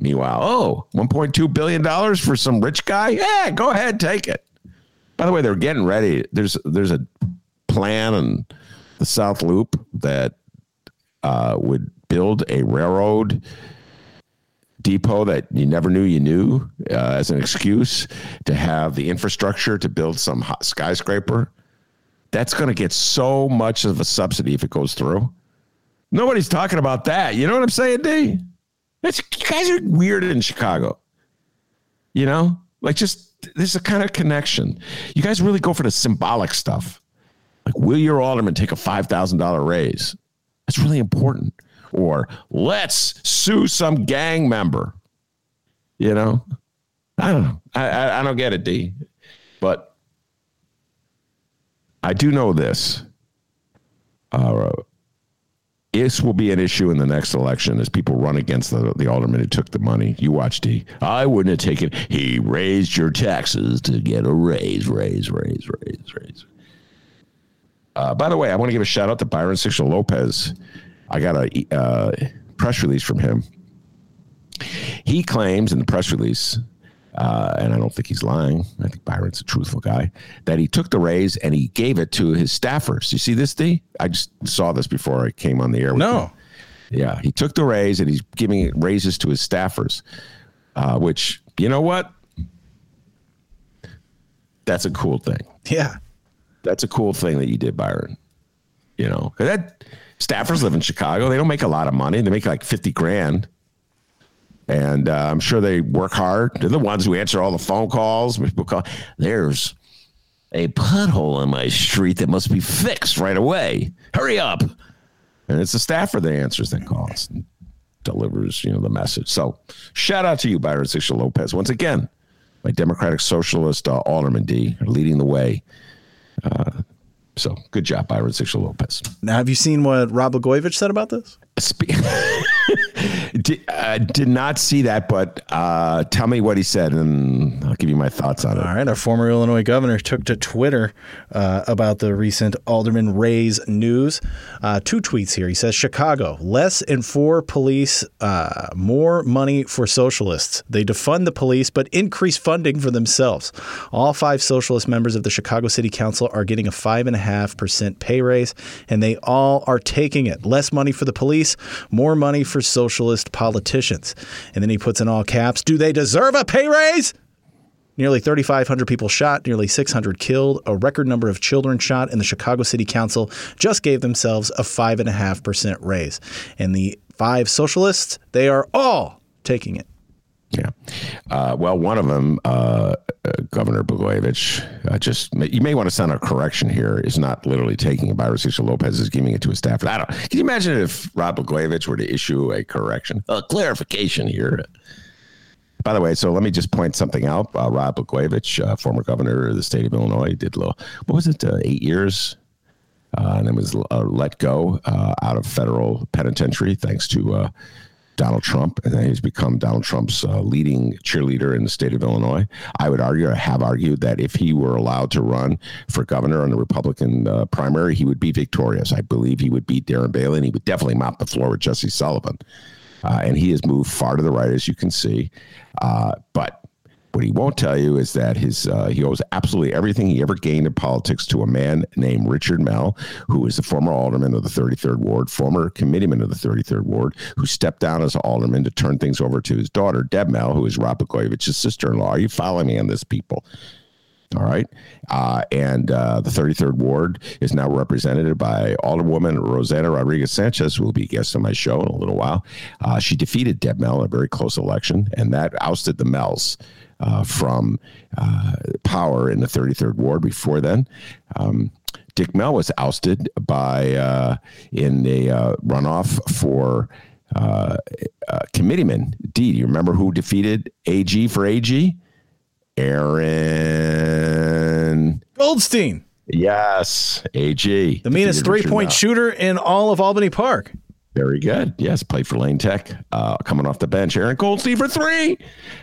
[SPEAKER 3] Meanwhile, oh, $1.2 billion for some rich guy? Yeah, go ahead, take it. By the way, they're getting ready. There's there's a plan on the South Loop that uh, would build a railroad depot that you never knew you knew uh, as an excuse to have the infrastructure to build some skyscraper. That's going to get so much of a subsidy if it goes through. Nobody's talking about that. You know what I'm saying, D? It's, you guys are weird in Chicago. You know, like just there's a kind of connection. You guys really go for the symbolic stuff. Like, will your alderman take a five thousand dollar raise? That's really important. Or let's sue some gang member. You know, I don't know. I, I, I don't get it, D. But I do know this. Uh, this will be an issue in the next election as people run against the, the alderman who took the money. You watch D. I wouldn't have taken. He raised your taxes to get a raise, raise, raise, raise, raise. Uh, by the way, I want to give a shout out to Byron Sigcho-Lopez. I got a uh, press release from him. He claims in the press release uh, and I don't think he's lying. I think Byron's a truthful guy. That he took the raise and he gave it to his staffers. You see this, D? I just saw this before I came on the air.
[SPEAKER 2] no.
[SPEAKER 3] Him. Yeah, he took the raise and he's giving raises to his staffers, uh, which you know what? That's a cool thing.
[SPEAKER 2] Yeah,
[SPEAKER 3] that's a cool thing that you did, Byron. You know, that staffers live in Chicago. They don't make a lot of money. They make like fifty grand and uh, I'm sure they work hard. They're the ones who answer all the phone calls. People call. There's a pothole on my street that must be fixed right away. Hurry up! And it's the staffer that answers that calls, and delivers you know the message. So shout out to you, Byron Sigcho-Lopez, once again. My Democratic Socialist uh, Alderman D are leading the way. Uh, so good job, Byron Sigcho-Lopez.
[SPEAKER 2] Now, have you seen what Rod Blagojevich said about this?
[SPEAKER 3] did, uh, did not see that, but uh, tell me what he said, and I'll give you my thoughts on it.
[SPEAKER 2] All right. Our former Illinois governor took to Twitter uh, about the recent Alderman Ray's news. Uh, two tweets here. He says Chicago, less and for police, uh, more money for socialists. They defund the police, but increase funding for themselves. All five socialist members of the Chicago City Council are getting a 5.5% pay raise, and they all are taking it. Less money for the police, more money for socialist politicians. And then he puts in all caps Do they deserve a pay raise? Nearly 3,500 people shot, nearly 600 killed, a record number of children shot, and the Chicago City Council just gave themselves a 5.5% raise. And the five socialists, they are all taking it.
[SPEAKER 3] Yeah. Uh, well, one of them, uh, uh, Governor Blagojevich, uh, just you may want to send a correction here. Is not literally taking it. Byron Sigcho-Lopez is giving it to his staff. I don't. Can you imagine if Rod Blagojevich were to issue a correction, a clarification here? By the way, so let me just point something out. Uh, Rod Blagojevich, uh, former governor of the state of Illinois, did little, what was it, eight years and then was let go out of federal penitentiary thanks to Donald Trump, and he's become Donald Trump's uh, leading cheerleader in the state of Illinois. I would argue, I have argued, that if he were allowed to run for governor on the Republican uh, primary, he would be victorious. I believe he would beat Darren Bailey, and he would definitely mop the floor with Jesse Sullivan. Uh, and he has moved far to the right, as you can see. Uh, but what he won't tell you is that his uh, he owes absolutely everything he ever gained in politics to a man named Richard Mell, who is the former alderman of the 33rd Ward, former committeeman of the 33rd Ward, who stepped down as alderman to turn things over to his daughter, Deb Mell, who is Rod sister-in-law. Are you following me on this, people? All right. Uh, and uh, the 33rd Ward is now represented by Alderwoman Rossana Rodriguez Sanchez, who will be a guest on my show in a little while. Uh, she defeated Deb Mell in a very close election, and that ousted the Mells uh, from uh, power in the 33rd Ward before then. Um, Dick Mell was ousted by uh, in a uh, runoff for uh, uh, committeeman. D, do you remember who defeated AG for AG? Aaron
[SPEAKER 2] Goldstein.
[SPEAKER 3] Yes, AG.
[SPEAKER 2] The meanest three point shooter in all of Albany Park.
[SPEAKER 3] Very good. Yes, played for Lane Tech, uh, coming off the bench. Aaron Goldstein for three.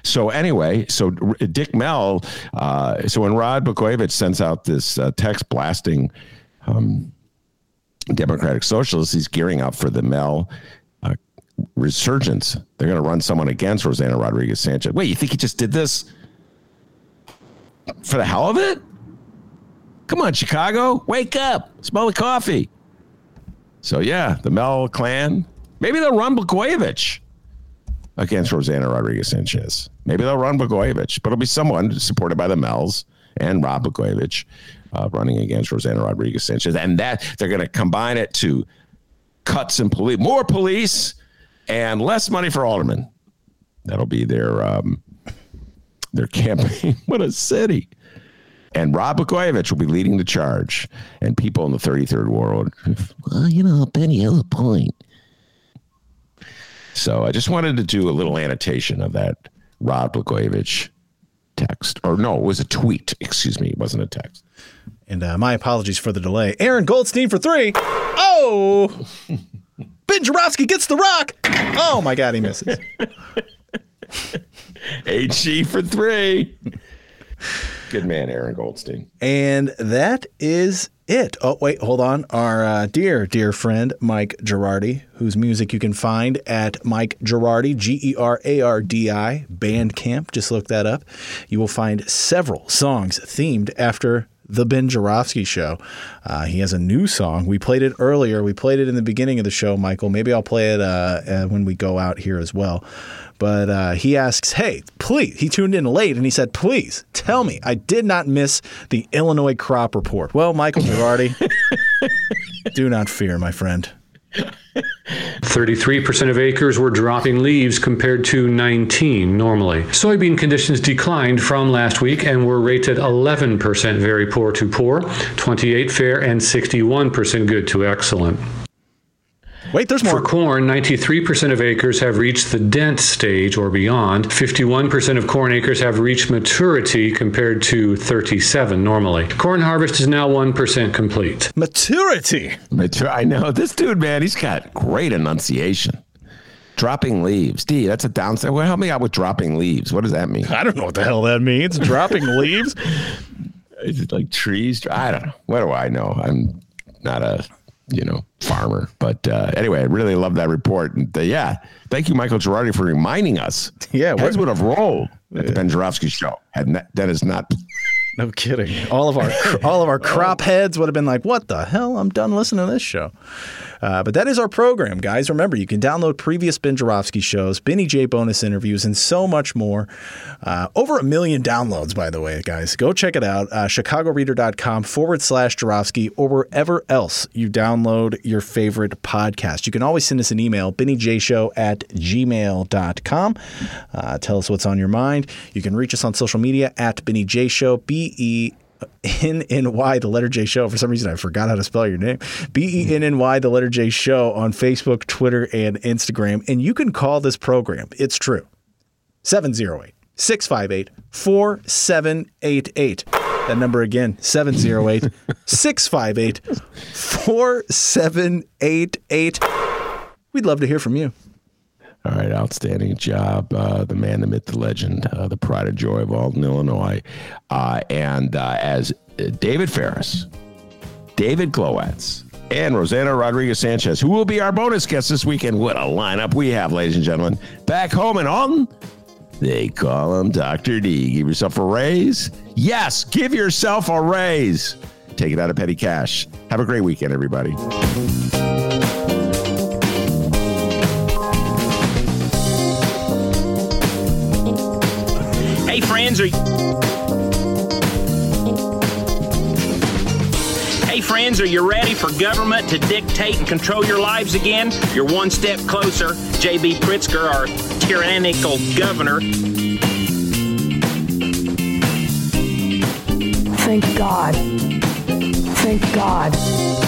[SPEAKER 3] So anyway, so Dick Mell. Uh, so when Rod Blagojevich sends out this uh, text blasting um, Democratic Socialists, he's gearing up for the Mell uh, resurgence. They're going to run someone against Rossana Rodriguez Sanchez. Wait, you think he just did this for the hell of it? Come on, Chicago, wake up, smell the coffee. So yeah, the Mell clan. Maybe they'll run Blagojevich against Rossana Rodriguez Sanchez. Maybe they'll run Blagojevich, but it'll be someone supported by the Mell's and Rod Blagojevich uh, running against Rossana Rodriguez Sanchez, and that they're going to combine it to cuts in police, more police, and less money for aldermen. That'll be their um, their campaign. what a city! And Rod Blagojevich will be leading the charge. And people in the 33rd Ward, well, you know, Benny has a point. So I just wanted to do a little annotation of that Rod Blagojevich text. Or no, it was a tweet. Excuse me. It wasn't a text.
[SPEAKER 2] And uh, my apologies for the delay. Aaron Goldstein for three. Oh! Ben Joravsky gets the rock. Oh my God, he misses.
[SPEAKER 3] HG for three. Good man, Aaron Goldstein.
[SPEAKER 2] And that is it. Oh, wait, hold on. Our uh, dear, dear friend, Mike Gerardi, whose music you can find at Mike Gerardi, G E R A R D I, Bandcamp. Just look that up. You will find several songs themed after the Ben Joravsky Show. Uh, he has a new song. We played it earlier. We played it in the beginning of the show, Michael. Maybe I'll play it uh, uh when we go out here as well. But uh, he asks, hey, please, he tuned in late and he said, please tell me I did not miss the Illinois crop report. Well, Michael Gerardi, do not fear, my friend.
[SPEAKER 12] 33% of acres were dropping leaves compared to 19 normally. Soybean conditions declined from last week and were rated 11% very poor to poor, 28 fair, and 61% good to excellent.
[SPEAKER 2] Wait, there's more.
[SPEAKER 12] For corn, 93% of acres have reached the dent stage or beyond. 51% of corn acres have reached maturity compared to 37 normally. Corn harvest is now 1% complete.
[SPEAKER 2] Maturity.
[SPEAKER 3] Mature. I know this dude, man. He's got great enunciation. Dropping leaves. D, that's a downside. Well, help me out with dropping leaves. What does that mean?
[SPEAKER 2] I don't know what the hell that means. Dropping leaves.
[SPEAKER 3] Is it like trees? I don't know. What do I know? I'm not a you know, farmer. But uh, anyway, I really love that report. And uh, yeah, thank you, Michael Gerardi, for reminding us.
[SPEAKER 2] Yeah,
[SPEAKER 3] heads would have rolled at the Ben Joravsky show. Had is not.
[SPEAKER 2] No kidding. All of our all of our crop heads would have been like, "What the hell? I'm done listening to this show." Uh, but that is our program, guys. Remember, you can download previous Ben Joravsky shows, Benny J bonus interviews, and so much more. Uh, over a million downloads, by the way, guys. Go check it out. Uh, ChicagoReader.com forward slash Joravsky or wherever else you download your favorite podcast. You can always send us an email, BennyJShow at gmail.com. Uh, tell us what's on your mind. You can reach us on social media at Benny J Show, B E N N Y, the letter J show. For some reason, I forgot how to spell your name. B E N N Y, the letter J show on Facebook, Twitter, and Instagram. And you can call this program. It's true. 708 658 4788. That number again, 708 658 4788. We'd love to hear from you.
[SPEAKER 3] All right, outstanding job. Uh, the man, the myth, the legend, uh, the pride and joy of Alton, Illinois. Uh, and uh, as uh, David Faris, David Glowacz, and Rossana Rodriguez Sanchez, who will be our bonus guest this weekend. What a lineup we have, ladies and gentlemen. Back home in on, they call him Dr. D. Give yourself a raise. Yes, give yourself a raise. Take it out of petty cash. Have a great weekend, everybody.
[SPEAKER 8] Hey, friends, are Hey, friends, are you ready for government to dictate and control your lives again? You're one step closer. J.B. Pritzker, our tyrannical governor.
[SPEAKER 10] Thank God. Thank God.